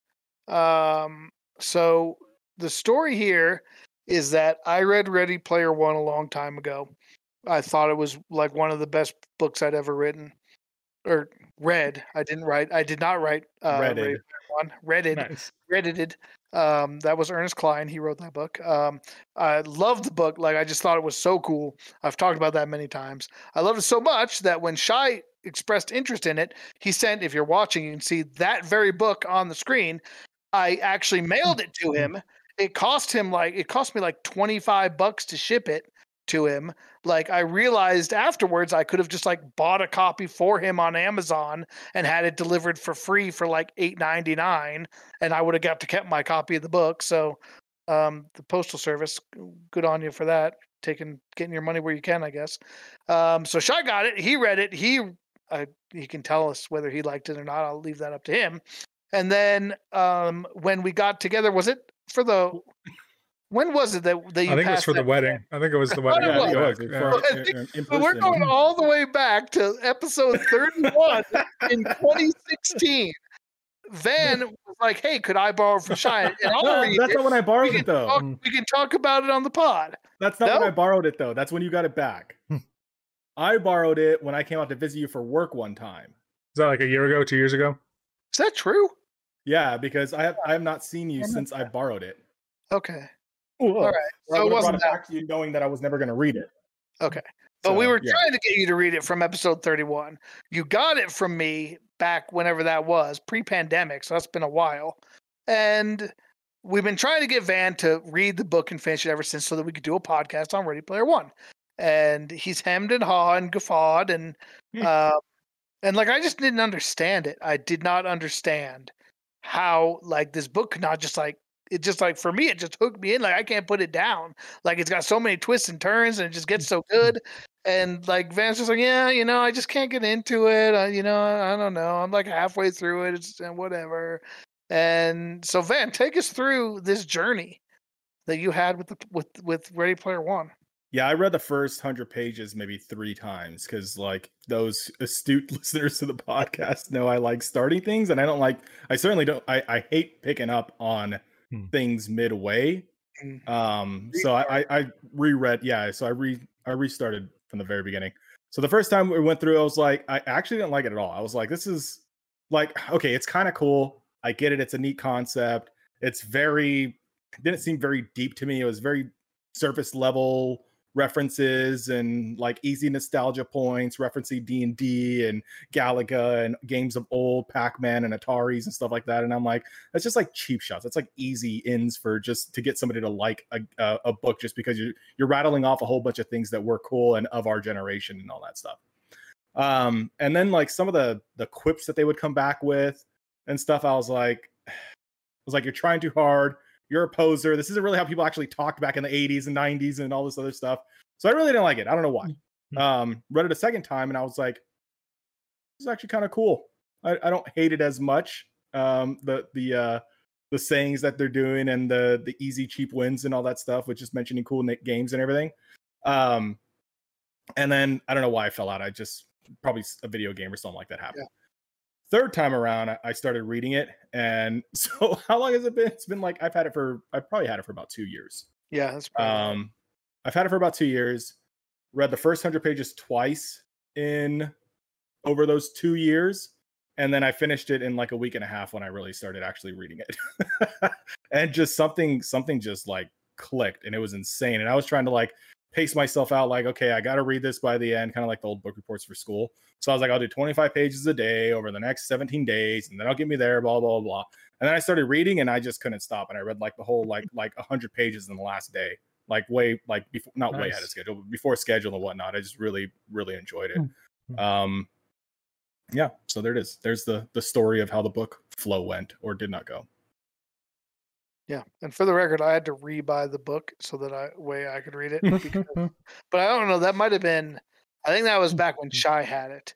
Um, so the story here is that I read Ready Player One a long time ago. I thought it was like one of the best books I'd ever written or read. I didn't write. I did not write uh. Ready Player One. Redded. Nice. Reddited. Um, that was Ernest Cline. He wrote that book. Um, I loved the book. Like I just thought it was so cool. I've talked about that many times. I loved it so much that when Shy expressed interest in it, he sent. If you're watching, you can see that very book on the screen. I actually mailed it to him. It cost him like it cost me like 25 bucks to ship it to him. Like I realized afterwards I could have just like bought a copy for him on Amazon and had it delivered for free for like 8.99 and I would have got to kept my copy of the book. So um the postal service good on you for that. Taking getting your money where you can, I guess. Um so Shy got it. He read it. He uh, he can tell us whether he liked it or not. I'll leave that up to him. And then um when we got together was it for the when was it that, that you I think it was for the that- wedding. I think it was the thought wedding. it Yeah, was. it was. Yeah. For- Well, I in- think- we're going all the way back to episode *laughs* 31 in 2016. Van was like, "Hey, could I borrow from Shine?" And I'll No, read that's it. not when I borrowed can, it though. talk, we can talk about it on the pod. That's not when I borrowed it though. That's when you got it back. I borrowed it when I came out to visit you for work one time. Is that like a year ago, two years ago? Is that true? Yeah, because I have I have not seen you since I borrowed it. Okay, All right. So I So wasn't that. back to you knowing that I was never going to read it. okay. But we were yeah. trying to get you to read it from episode 31. You got it from me back whenever that was, pre-pandemic, so that's been a while. And we've been trying to get Van to read the book and finish it ever since so that we could do a podcast on Ready Player One. And he's hemmed and hawed and guffawed and uh, and like I just didn't understand it. I did not understand how like this book could not just like it just like for me it just hooked me in like I can't put it down. Like it's got so many twists and turns and it just gets so good. And like Van's just like, yeah, you know, I just can't get into it. Uh, you know, I don't know. I'm like halfway through it. It's and whatever. And so Van, take us through this journey that you had with the, with with Ready Player One. Yeah, I read the first hundred pages maybe three times because, like, those astute *laughs* listeners to the podcast know I like starting things, and I don't like. I certainly don't. I, I hate picking up on Hmm. things midway. Mm. Um, so I, I I reread. Yeah, so I re I restarted from the very beginning. So the first time we went through, I was like, I actually didn't like it at all. I was like, this is like *sighs* okay, it's kind of cool. I get it. It's a neat concept. It's very it didn't seem very deep to me. It was very surface level references and like easy nostalgia points referencing d&d and galaga and games of old pac-man and ataris and stuff like that. And i'm like that's just like cheap shots. That's like easy ins for just to get somebody to like a, a, a book just because you're you're rattling off a whole bunch of things that were cool and of our generation and all that stuff. Um and then like some of the the quips that they would come back with and stuff i was like *sighs* i was like you're trying too hard you're a poser. This isn't really how people actually talked back in the 80s and 90s and all this other stuff. So I really didn't like it. I don't know why. Mhm. Um, read it a second time and I was like, this is actually kind of cool. I, I don't hate it as much. Um, the the uh the sayings that they're doing and the the easy cheap wins and all that stuff, which is mentioning cool games and everything. Um, and then I don't know why I fell out. I just probably a video game or something like that happened. Third time around, I- started reading it, and *laughs* so how long has it been? It's been like I've had it for I've probably had it for about two years. Yeah, that's. Um, I've had it for about two years. Read the first hundred pages twice in over those two years, and then I finished it in like a week and a half when I really started actually reading it. *laughs* and just something, something just like clicked, and it was insane. And I was trying to like pace myself out, like, okay, I got to read this by the end, kind of like the old book reports for school. So I was like, I'll do 25 pages a day over the next 17 days, and then I'll get me there, blah blah blah. And then I started reading, and I just couldn't stop. And I read like the whole like like 100 pages in the last day, like way like before, not way ahead of schedule, but before schedule and whatnot. I just really really enjoyed it. Hmm. Um, yeah. So there it is. There's the the story of how the book flow went or did not go. Yeah, and for the record, I had to re-buy the book so that I way I could read it. Because, *laughs* but I don't know. That might have been. I think that was mm. back when Shy had it.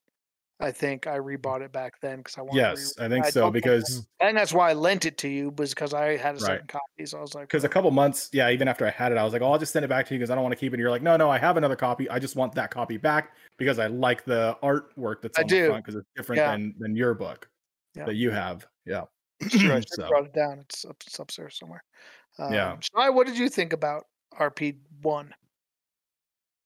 I think I rebought it back then because I wanted. Yes, to re- I think I so because I think that's why I lent it to you was because I had a Right. copy. So I was like, because a couple months, yeah, even after I had it, I was like, oh, I'll just send it back to you because I don't want to keep it. And you're like, no, no, I have another copy. I just want that copy back because I like the artwork that's I on do. front because it's different Yeah. than than your book Yeah. that you have. Yeah. Sure, I *clears throat* So- brought it down. It's, up, it's upstairs somewhere. Um, Yeah. Shai, what did you think about RP one?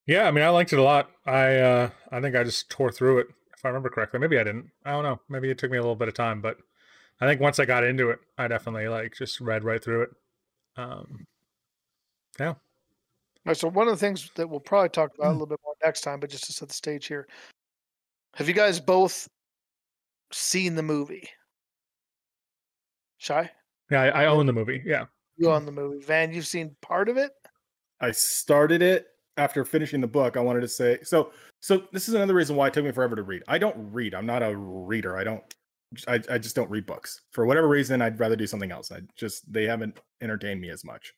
Yeah, I mean, I liked it a lot. I uh, I think I just tore through it, if I remember correctly. Maybe I didn't. I don't know. Maybe it took me a little bit of time, but I think once I got into it, I definitely like just read right through it. Um, yeah. All right, so one of the things that we'll probably talk about a *clears throat* little bit more next time, but just to set the stage here, have you guys both seen the movie? Shy, Yeah, I, I own the movie. Yeah. you own the movie? Van, you've seen part of it. I started it after finishing the book. I wanted to say so. So this is another reason why it took me forever to read. I don't read. I'm not a reader. I don't. I, I just don't read books for whatever reason. I'd rather do something else. I just they haven't entertained me as much.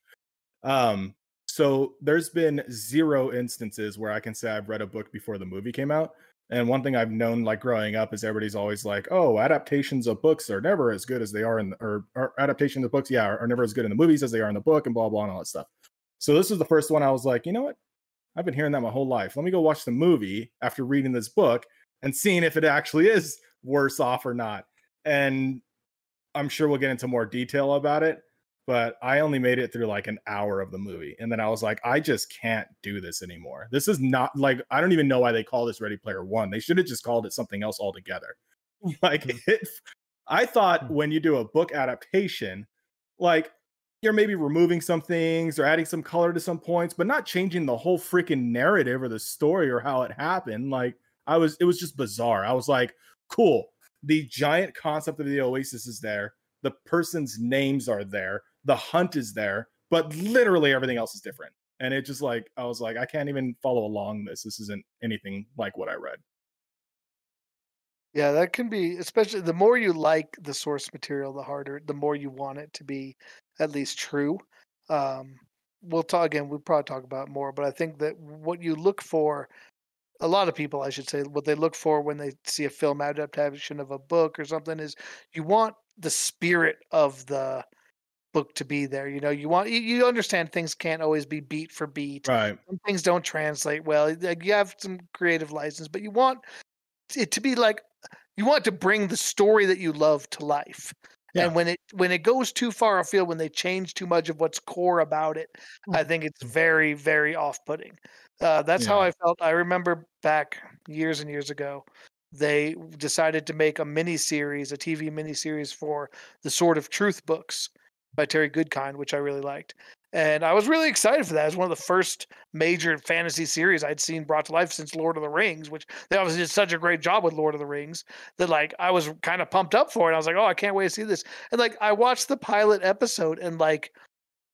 Um. So there's been zero instances where I can say I've read a book before the movie came out. And one thing I've known, like growing up, is everybody's always like, "Oh, adaptations of books are never as good as they are in, the, or, or adaptations of books, yeah, are, are never as good in the movies as they are in the book, and blah blah and all that stuff." So this is the first one I was like, you know what? I've been hearing that my whole life. Let me go watch the movie after reading this book and seeing if it actually is worse off or not. And I'm sure we'll get into more detail about it, but I only made it through like an hour of the movie. And then I was like, I just can't do this anymore. This is not like, I don't even know why they call this Ready Player One. They should have just called it something else altogether. *laughs* Like, mm. it, I thought mm. when you do a book adaptation, like you're maybe removing some things or adding some color to some points, but not changing the whole freaking narrative or the story or how it happened. Like I was, it was just bizarre. I was like, cool. The giant concept of the Oasis is there. The person's names are there. The hunt is there, but literally everything else is different. And it just like, I was like, I can't even follow along this. This isn't anything like what I read. Yeah, that can be, especially the more you like the source material, the harder, the more you want it to be at least true. Um, we'll talk again. We'll probably talk about more, but I think that what you look for, a lot of people, I should say, what they look for when they see a film adaptation of a book or something is you want the spirit of the book to be there. You know, you want you, you understand things can't always be beat for beat. Right. Some things don't translate well. Like you have some creative license, but you want it to be like you want to bring the story that you love to life. Yeah. And when it when it goes too far afield, when they change too much of what's core about it, I think it's very very off putting. Uh, that's how I felt. I remember back years and years ago, they decided to make a mini series, a TV mini series for the Sword of Truth books by Terry Goodkind, which I really liked. And I was really excited for that. It was one of the first major fantasy series I'd seen brought to life since Lord of the Rings, which they obviously did such a great job with Lord of the Rings that like I was kind of pumped up for it. I was like, oh, I can't wait to see this. And like I watched the pilot episode and like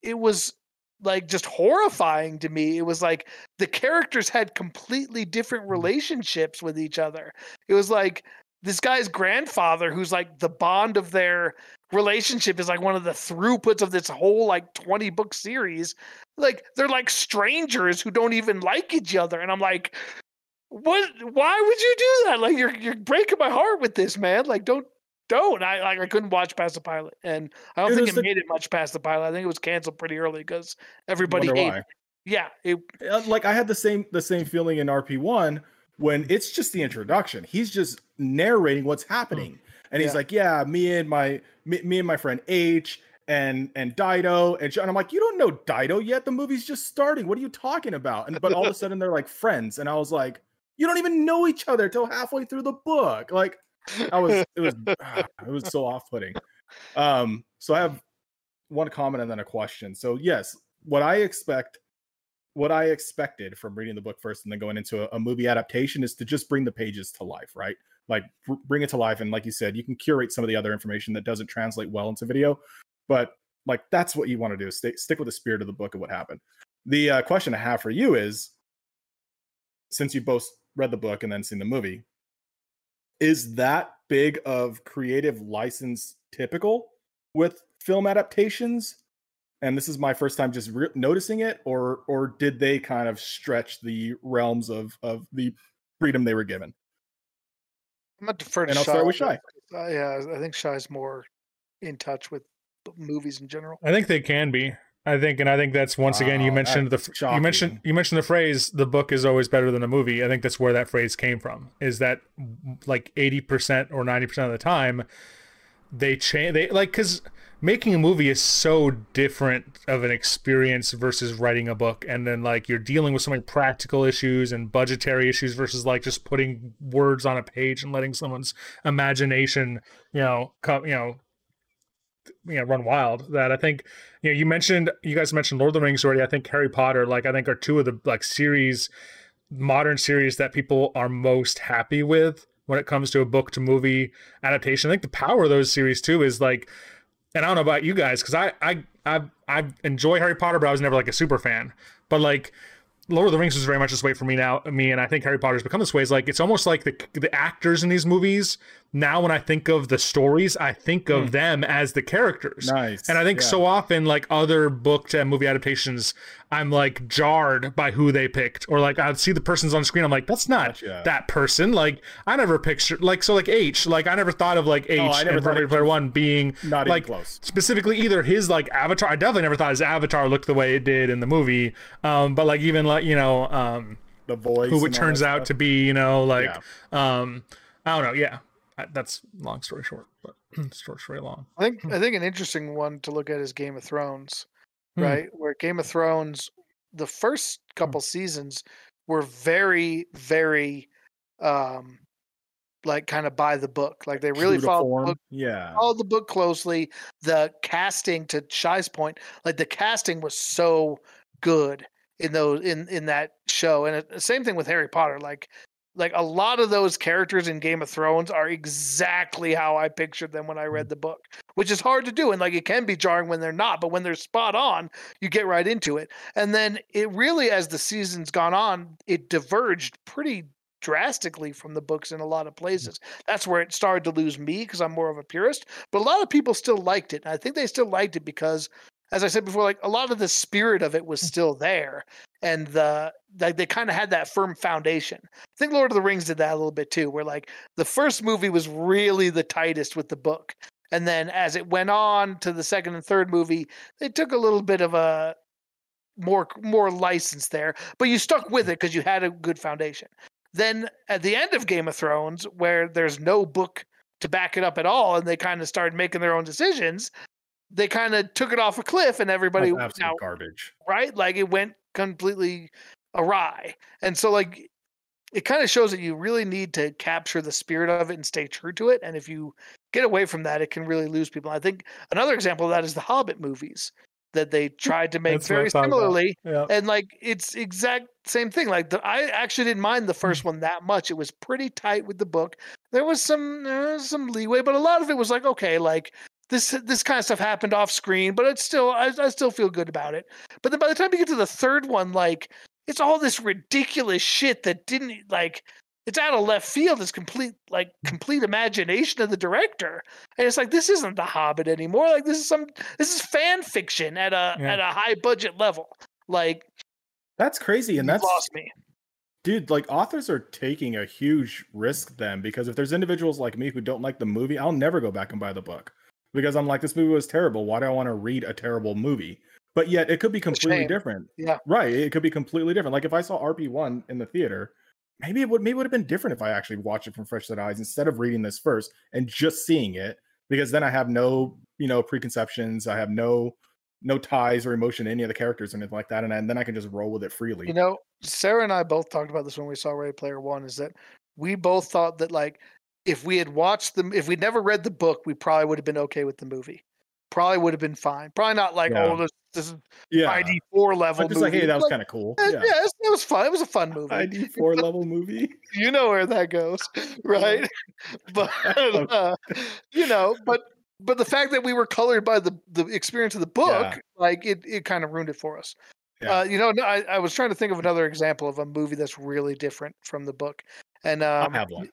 it was like just horrifying to me. It was like the characters had completely different mm. relationships with each other. It was like this guy's grandfather, who's like the bond of their relationship, is like one of the throughputs of this whole like 20 book series. Like they're like strangers who don't even like each other. And I'm like, what why would you do that? Like you're you're breaking my heart with this, man. Like don't don't. I like I couldn't watch past the pilot. And I don't It think it the- made it much past the pilot. I think it was canceled pretty early because everybody hated why. it. Yeah, it, Uh, like I had the same the same feeling in RP1 when it's just the introduction. He's just narrating what's happening. And he's Yeah. like, "Yeah, me and my me, me and my friend Aech and and Daito and, and I'm like, "You don't know Daito yet. The movie's just starting. What are you talking about?" And but all of a sudden they're like friends and I was like, "You don't even know each other till halfway through the book." Like I was it was *sighs* it was so off-putting. Um so I have one comment and then a question. So yes, what I expect what I expected from reading the book first and then going into a, a movie adaptation is to just bring the pages to life, right? Like br- bring it to life. And like you said, you can curate some of the other information that doesn't translate well into video, but like that's what you want to do. Stick stick with the spirit of the book and what happened. The uh, question I have for you is, since you both read the book and then seen the movie, is that big of creative license typical with film adaptations? And this is my first time just re- noticing it or or did they kind of stretch the realms of of the freedom they were given I'm gonna defer to And I'll Shy. start with on this, 'cause, Uh, yeah, I think Shy's more in touch with movies in general. I think they can be. I think, and I think that's once again you mentioned the that's f- you mentioned you mentioned the phrase "the book is always better than a movie." I think that's where that phrase came from. Is that like eighty percent or ninety percent of the time they change they like because making a movie is so different of an experience versus writing a book and then like you're dealing with so many practical issues and budgetary issues versus like just putting words on a page and letting someone's imagination you know come you know you know run wild. That i think you know you mentioned you guys mentioned lord of the rings already. I think harry potter like i think are two of the like series modern series that people are most happy with when it comes to a book to movie adaptation. I think the power of those series too is like and I don't know about you guys because I, I I I enjoy Harry Potter, but I was never like a super fan. But like Lord of the Rings was very much this way for me now. Me and I think Harry Potter's become this way. Is like it's almost like the the actors in these movies now when I think of the stories, I think of mm. them as the characters. Nice. And I think yeah. so often, like other book and movie adaptations, I'm like jarred by who they picked, or like I'd see the person's on screen. I'm like, that's not gotcha. that person. Like I never pictured like so like Aech. Like I never thought of like Aech oh, and Ready Player One being not like close. specifically either his like avatar. I definitely never thought his avatar looked the way it did in the movie. Um, but like even like you know um the voice who it turns out to be you know like yeah. um I don't know yeah that's long story short, but *clears throat* short story long. I think I think an interesting one to look at is Game of Thrones, hmm. right? Where Game of Thrones, the first hmm. couple hmm. seasons were very, very, um, like kind of by the book. Like they really followed the book, yeah, followed the book closely. The casting, to Shy's point, like the casting was so good in those in in that show, and it, same thing with Harry Potter. Like like a lot of those characters in Game of Thrones are exactly how I pictured them when I read mm. the book, which is hard to do. And like it can be jarring when they're not, but when they're spot on, you get right into it. And then it really, as the season's gone on, it diverged pretty drastically from the books in a lot of mm. places. That's where it started to lose me because I'm more of a purist. But a lot of people still liked it. And I think they still liked it because as I said before, like a lot of the spirit of it was mm. still there, and the like they kind of had that firm foundation. I think Lord of the Rings did that a little bit too, where like the first movie was really the tightest with the book, and then as it went on to the second and third movie, they took a little bit of a more more license there, but you stuck with mm. it because you had a good foundation. Then at the end of Game of Thrones, where there's no book to back it up at all, and they kind of started making their own decisions, they kind of took it off a cliff and everybody That's absolute now, garbage. right? Like it went completely awry. And so like it kind of shows that you really need to capture the spirit of it and stay true to it. And if you get away from that it can really lose people. I think another example of that is the hobbit movies that they tried to make very similarly. Yeah. and like it's exact same thing. Like the, i actually didn't mind the first one that much. It was pretty tight with the book. There was some uh, some leeway but a lot of it was like okay like this this kind of stuff happened off screen, but it's still I, I still feel good about it. But then by the time you get to the third one, like it's all this ridiculous shit that didn't like it's out of left field. It's complete like complete imagination of the director, and it's like this isn't The Hobbit anymore. Like this is some this is fan fiction at a yeah. at a high budget level. Like that's crazy, and that's lost me. Dude, like authors are taking a huge risk then because if there's individuals like me who don't like the movie, I'll never go back and buy the book because I'm like, this movie was terrible. Why do I want to read a terrible movie? But yet it could be completely different. Yeah. Right. It could be completely different. Like if I saw RP1 in the theater, maybe it would maybe it would have been different if I actually watched it from fresh set eyes instead of reading this first and just seeing it, because then I have no, you know, preconceptions. I have no no ties or emotion to any of the characters or anything like that. And, and then I can just roll with it freely. You know, Sarah and I both talked about this when we saw Ready Player One, is that we both thought that like if we had watched them, if we'd never read the book, we probably would have been okay with the movie. Probably would have been fine. Probably not like, yeah. oh, this, this is yeah. ID four level. Just movie. like, hey, that was kind of cool. Yeah, yeah it, was, it, was, fun. It was a fun *laughs* movie. ID four level movie. *laughs* you know where that goes, *laughs* right? but uh, you know, but but the fact that we were colored by the the experience of the book, yeah. like it, it kind of ruined it for us. Yeah. Uh, you know, I, I was trying to think of another example of a movie that's really different from the book, and um, I have one.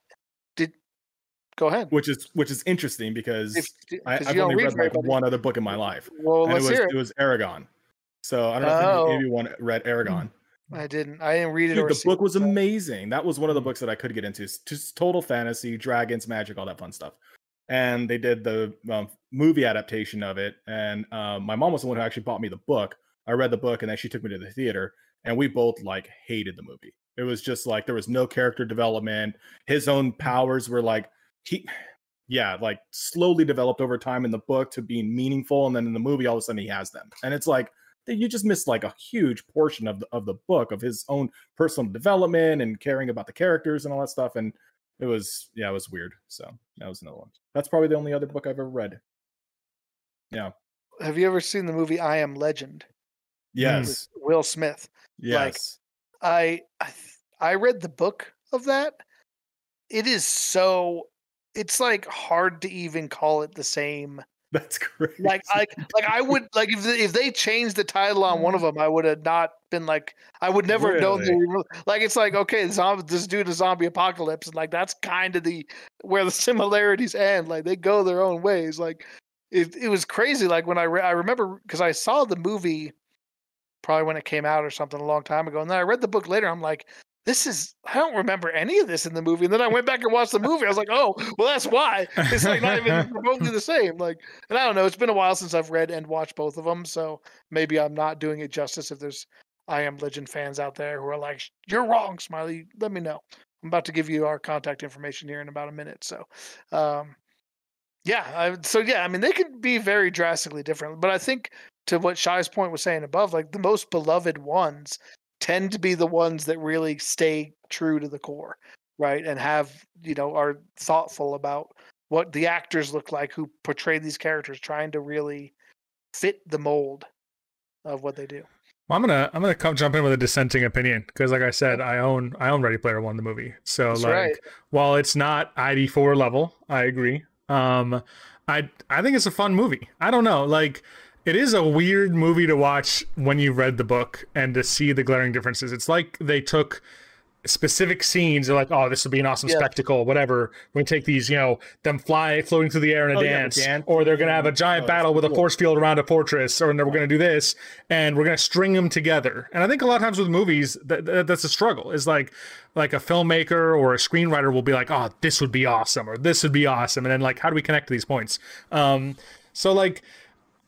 Go ahead. Which is which is interesting because if, I, have only read like one other book in my life. Well, and let's it was hear it. it was Eragon. So I don't know oh. if anyone read Eragon. I didn't. I didn't read it. Dude, the book was amazing. That was one of the books that I could get into. Just total fantasy, dragons, magic, all that fun stuff. And they did the um, movie adaptation of it. And um, my mom was the one who actually bought me the book. I read the book, and then she took me to the theater, and we both like hated the movie. It was just like there was no character development. His own powers were like he yeah, like slowly developed over time in the book to being meaningful, and then in the movie, all of a sudden he has them, and it's like you just missed like a huge portion of the, of the book of his own personal development and caring about the characters and all that stuff, and it was yeah, it was weird. So that was another one. That's probably the only other book I've ever read. Yeah. Have you ever seen the movie I Am Legend? Yes. Will Smith. Yes. I I, I read the book of that. It is so it's like hard to even call it the same. That's great. Like like like I would like if they, if they changed the title on one of *laughs* them, I would have not been like I would never have known they were like it's like okay, zombie, this dude is zombie apocalypse, and like that's kind of the where the *laughs* similarities end. Like they go their own ways. Like it it was crazy. Like when I re- I remember because I saw the movie probably when it came out or something a long time ago, and then I read the book later. I'm like, this is I don't remember any of this in the movie. And then I went back and watched the movie. I was like, oh, well, that's why. It's like not even remotely the same. Like, and I don't know. It's been a while since I've read and watched both of them, so maybe I'm not doing it justice. If there's I am Legend fans out there who are like, you're wrong, Smiley. Let me know. I'm about to give you our contact information here in about a minute. So, um, yeah. I, so yeah, I mean, they could be very drastically different, but I think to what Shy's point was saying above, like the most beloved ones tend to be the ones that really stay true to the core, right? And have, you know, are thoughtful about what the actors look like who portray these characters, trying to really fit the mold of what they do. Well, I'm gonna I'm gonna come jump in with a dissenting opinion because, like I said, I own I own Ready Player One, the movie. So That's like, right. while it's not ID4 level, I agree. Um, I I think it's a fun movie. I don't know, like it is a weird movie to watch when you read the book and to see the glaring differences. It's like they took specific scenes. They're like, oh, this would be an awesome yeah. spectacle, whatever. We take these, you know, them fly floating through the air in a oh, dance, yeah, or they're gonna have a giant oh, battle with cool. a force field around a fortress, or we're gonna do this, and we're gonna string them together. And I think a lot of times with movies, that, that, that's a struggle. Is like, like a filmmaker or a screenwriter will be like, oh, this would be awesome, or this would be awesome, and then like, how do we connect to these points? Um, so like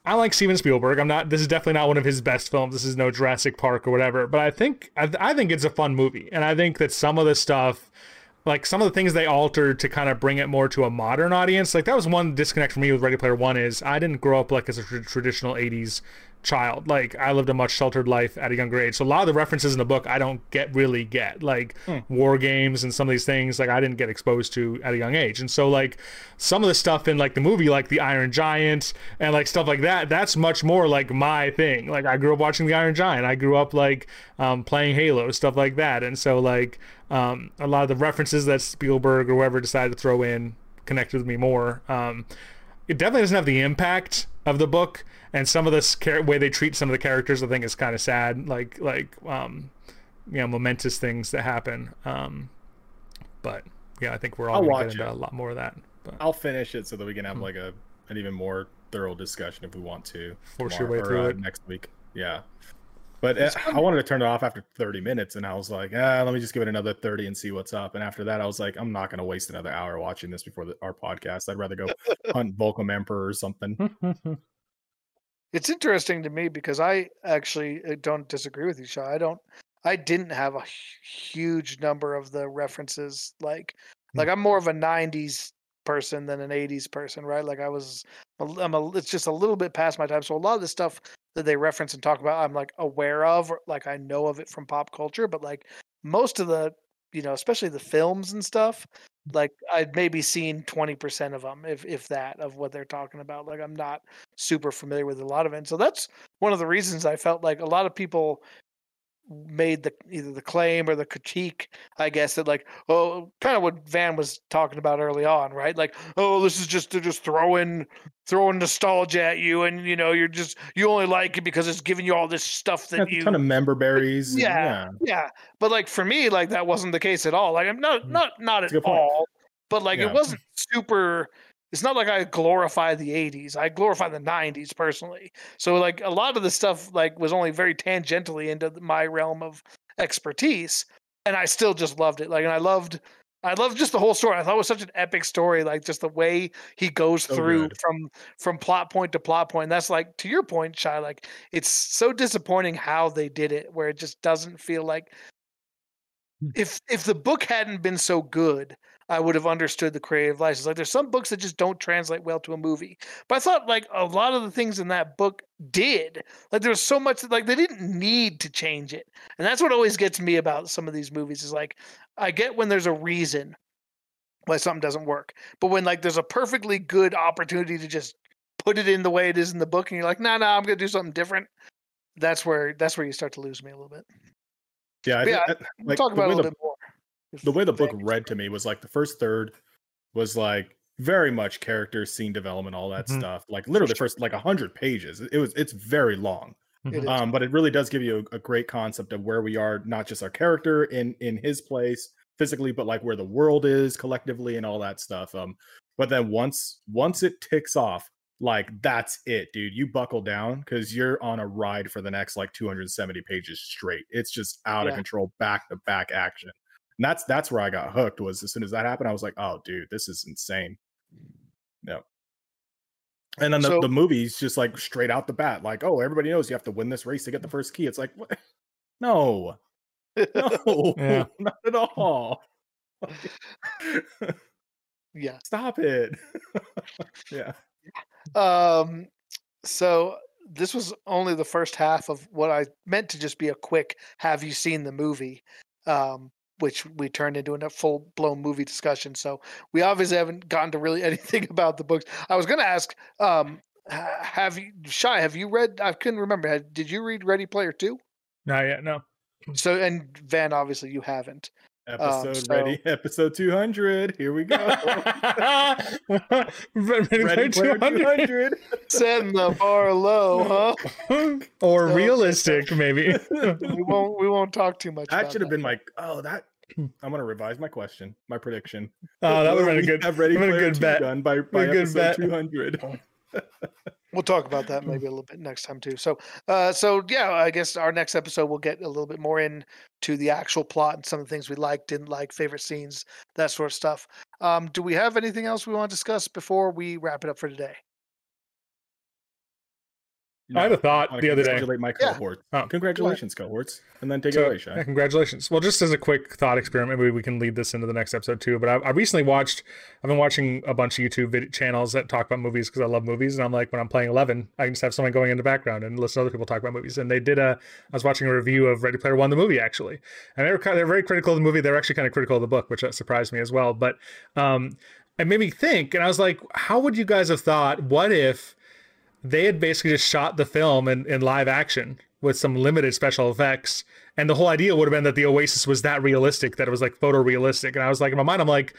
I like Steven Spielberg. I'm not. This is definitely not one of his best films. This is no Jurassic Park or whatever. But I think I, I think it's a fun movie, and I think that some of the stuff, like some of the things they altered to kind of bring it more to a modern audience, like that was one disconnect for me with Ready Player One. Is I didn't grow up like as a traditional '80s child. Like I lived a much sheltered life at a younger age. So a lot of the references in the book I don't get really get. Like hmm. war games and some of these things like I didn't get exposed to at a young age. And so like some of the stuff in like the movie like the Iron Giant and like stuff like that, that's much more like my thing. Like I grew up watching the Iron Giant. I grew up like um, playing Halo, stuff like that. And so like um, a lot of the references that Spielberg or whoever decided to throw in connected with me more. Um, it definitely doesn't have the impact of the book and some of this char- way they treat some of the characters, I think is kind of sad. Like like um, you know, momentous things that happen. Um, but yeah, I think we're all gonna get into it. a lot more of that. But. I'll finish it so that we can have mm-hmm. like a an even more thorough discussion if we want to. Force your way through uh, it next week. Yeah. But uh, I wanted to turn it off after 30 minutes, and I was like, ah, let me just give it another 30 and see what's up. And after that, I was like, I'm not going to waste another hour watching this before the, our podcast. I'd rather go *laughs* hunt Volcom Emperor or something. *laughs* It's interesting to me because I actually uh, don't disagree with you, Shaw. I don't. I didn't have a huge number of the references. Like, mm. like I'm more of a '90s person than an '80s person, right? Like I was. I'm a. It's just a little bit past my time. So a lot of the stuff that they reference and talk about, I'm like aware of, or like I know of it from pop culture. But like most of the, you know, especially the films and stuff, like I'd maybe seen 20% of them, if if that, of what they're talking about. Like I'm not super familiar with a lot of it. So that's one of the reasons I felt like a lot of people made the either the claim or the critique, I guess, that like, oh, kind of what Van was talking about early on, right? Like, oh, this is just to just throwing throwing nostalgia at you, and you know, you're just you only like it because it's giving you all this stuff that That's you ton of member berries. Yeah, yeah, yeah, But like for me, like that wasn't the case at all. Like I'm not mm. not not at all. But like yeah. it wasn't super it's not like I glorify the 80s. I glorify the 90s personally. So like a lot of the stuff like was only very tangentially into my realm of expertise and I still just loved it. Like and I loved I loved just the whole story. I thought it was such an epic story like just the way he goes so through good. from from plot point to plot point. That's like to your point, Shy, like it's so disappointing how they did it where it just doesn't feel like hmm. if if the book hadn't been so good, I would have understood the creative license. Like there's some books that just don't translate well to a movie. But I thought like a lot of the things in that book did. Like there was so much like they didn't need to change it. And that's what always gets me about some of these movies is like I get when there's a reason why something doesn't work. But when like there's a perfectly good opportunity to just put it in the way it is in the book and you're like, "No, nah, no, nah, I'm going to do something different." That's where that's where you start to lose me a little bit. Yeah, I yeah, we'll like, talk about it a little the- bit more. The way the book read to me was like the first third was like very much character scene development all that Mhm. stuff. Like literally the first like 100 pages. It was it's very long. It Mhm. um but it really does give you a, a great concept of where we are not just our character in in his place physically but like where the world is collectively and all that stuff um but then once once it ticks off like that's it dude. You buckle down because you're on a ride for the next like 270 pages straight. It's just out of control back to back action and that's that's where i got hooked was as soon as that happened i was like oh dude this is insane. Yeah and then the, So- the movie's just like straight out the bat like oh everybody knows you have to win this race to get the first key. It's like what? *laughs* No. *laughs* No Yeah. *laughs* not at all. Yeah. stop it. Yeah. Um, so this was only the first half of what I meant to just be a quick "Have you seen the movie?" Um, which we turned into a full blown movie discussion. So we obviously haven't gotten to really *laughs* anything about the books. I was going to ask, um, have you, Shy? Have you read? I couldn't remember. Did you read Ready Player Two? Not yet. No. So and Van, obviously you haven't. Um, episode so- ready *laughs* episode 200 here we go *laughs* Ready, ready player 200 Setting the bar low, huh? *laughs* or So- realistic, maybe. We won't. We won't talk too much. that should have been like oh that *clears throat* i'm gonna revise my question my prediction Oh, that would have been a good, have ready been a good bet. done by, by episode bet. 200 We'll talk about that maybe a little bit next time too. So, uh, so yeah, I guess our next episode we'll get a little bit more into the actual plot and some of the things we liked, didn't like, favorite scenes, that sort of stuff. Um, do we have anything else we want to discuss before we wrap it up for today? I had a thought wanna the other day. congratulate my Yeah. cohort Oh. congratulations cohorts and then take So, it away yeah, congratulations. Well, just as a quick thought experiment, maybe we can lead this into the next episode too. But I, I recently watched, I've been watching a bunch of YouTube vid- channels that talk about movies because I love movies. And I'm like, when I'm playing 11, I can just have someone going in the background and listen to other people talk about movies. And they did a, I was watching a review of Ready Player One, the movie actually. And they were kind of, they're very critical of the movie. They're actually kind of critical of the book, which uh, surprised me as well. But um, it made me think, and I was like, how would you guys have thought, what if they had basically just shot the film in, in live action with some limited special effects. And the whole idea would have been that the Oasis was that realistic, that it was like photorealistic. And I was like, in my mind, I'm like,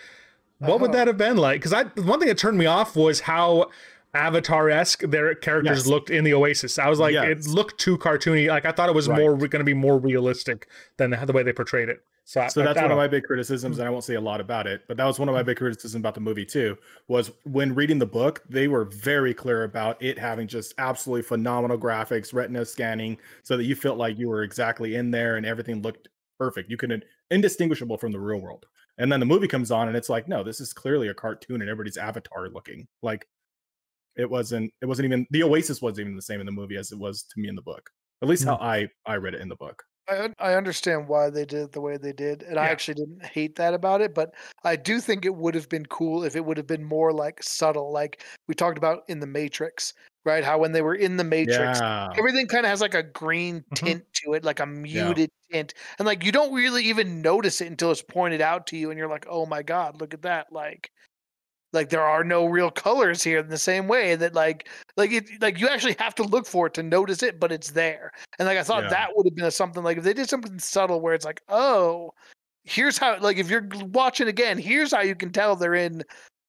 what would Uh-huh. that have been like? Because I one thing that turned me off was how Avatar esque their characters Yes. looked in the Oasis. I was like, it looked too cartoony. Like I thought it was Right. more going to be more realistic than the, the way they portrayed it. So, so I- that's I one of my big criticisms and i won't say a lot about it but that was one of my big criticisms about the movie too was when reading the book they were very clear about it having just absolutely phenomenal graphics retina scanning so that you felt like you were exactly in there and everything looked perfect. You couldn't indistinguishable from the real world. And then the movie comes on and it's like no this is clearly a cartoon and everybody's avatar looking. Like it wasn't it wasn't even the oasis wasn't even the same in the movie as it was to me in the book at least hmm. how i i read it in the book I I understand why they did it the way they did, and I actually didn't hate that about it. But I do think it would have been cool if it would have been more like subtle, like we talked about in the Matrix, right? How when they were in the Matrix, yeah everything kind of has like a green Mhm. tint to it, like a muted tint, and like you don't really even notice it until it's pointed out to you, and you're like, "Oh my god, look at that!" Like, like there are no real colors here in the same way that like like it like you actually have to look for it to notice it, but it's there. And like I thought Yeah. that would have been a, something like if they did something subtle where it's like, "Oh, here's how like if you're watching again, here's how you can tell they're in."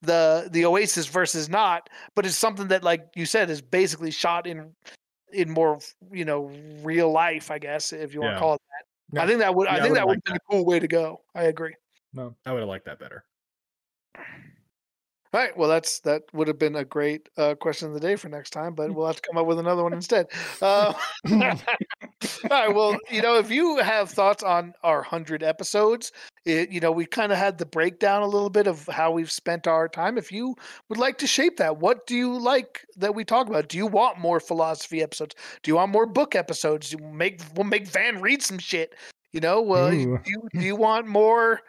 the the oasis versus not but it's something that like you said is basically shot in in more you know real life i guess if you want to call it that i think that would Yeah, i I think would that would be a cool way to go i agree no i would have liked that better all right well that's that would have been a great uh, question of the day for next time but we'll have to come up with another one instead. *laughs* Uh, *laughs* *laughs* all right well you know if you have thoughts on our 100 episodes it, you know we kind of had the breakdown a little bit of how we've spent our time. If you would like to shape that what do you like that we talk about? Do you want more philosophy episodes? Do you want more book episodes? Do you make we'll make van read some shit you know? Well do you, do you want more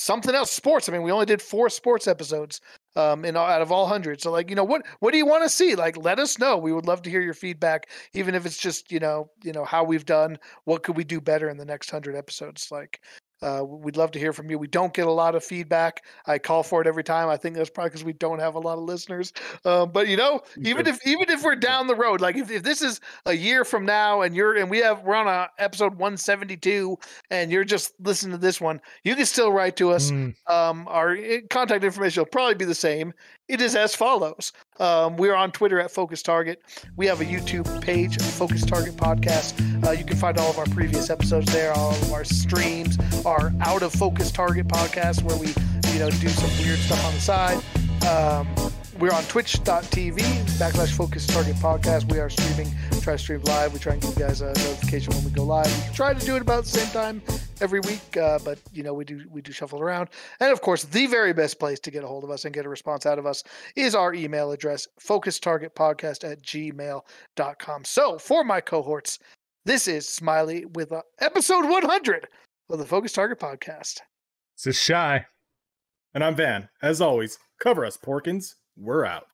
something else. Sports. I mean, we only did four sports episodes um, in out of all hundred. So like, you know, what what do you want to see? Like, let us know. We would love to hear your feedback, even if it's just you know, you know how we've done. What could we do better in the next hundred episodes? Like, uh, we'd love to hear from you. We don't get a lot of feedback. I call for it every time. I think that's probably because we don't have a lot of listeners. Uh, but you know, even if even if we're down the road, like if, if this is a year from now and you're and we have we're on a episode 172 and you're just listening to this one, you can still write to us. Mm. Um, our eh, contact information will probably be the same. It is as follows. Um, we are on Twitter at Focus Target. We have a YouTube page, Focus Target Podcast. Uh, you can find all of our previous episodes there, all of our streams, our Out of Focus Target podcast, where we, you know, do some weird stuff on the side. Um, we're on twitch.tv backslash focus target podcast. We are streaming, try to stream live. We try and give you guys a notification when we go live. We try to do it about the same time every week, uh, but you know, we do we do shuffle around. And of course, the very best place to get a hold of us and get a response out of us is our email address, focus target podcast at gmail.com. So for my cohorts, this is Smiley with uh, episode 100 of the Focus Target Podcast. This is Shy. And I'm Van. As always, cover us, Porkins. We're out.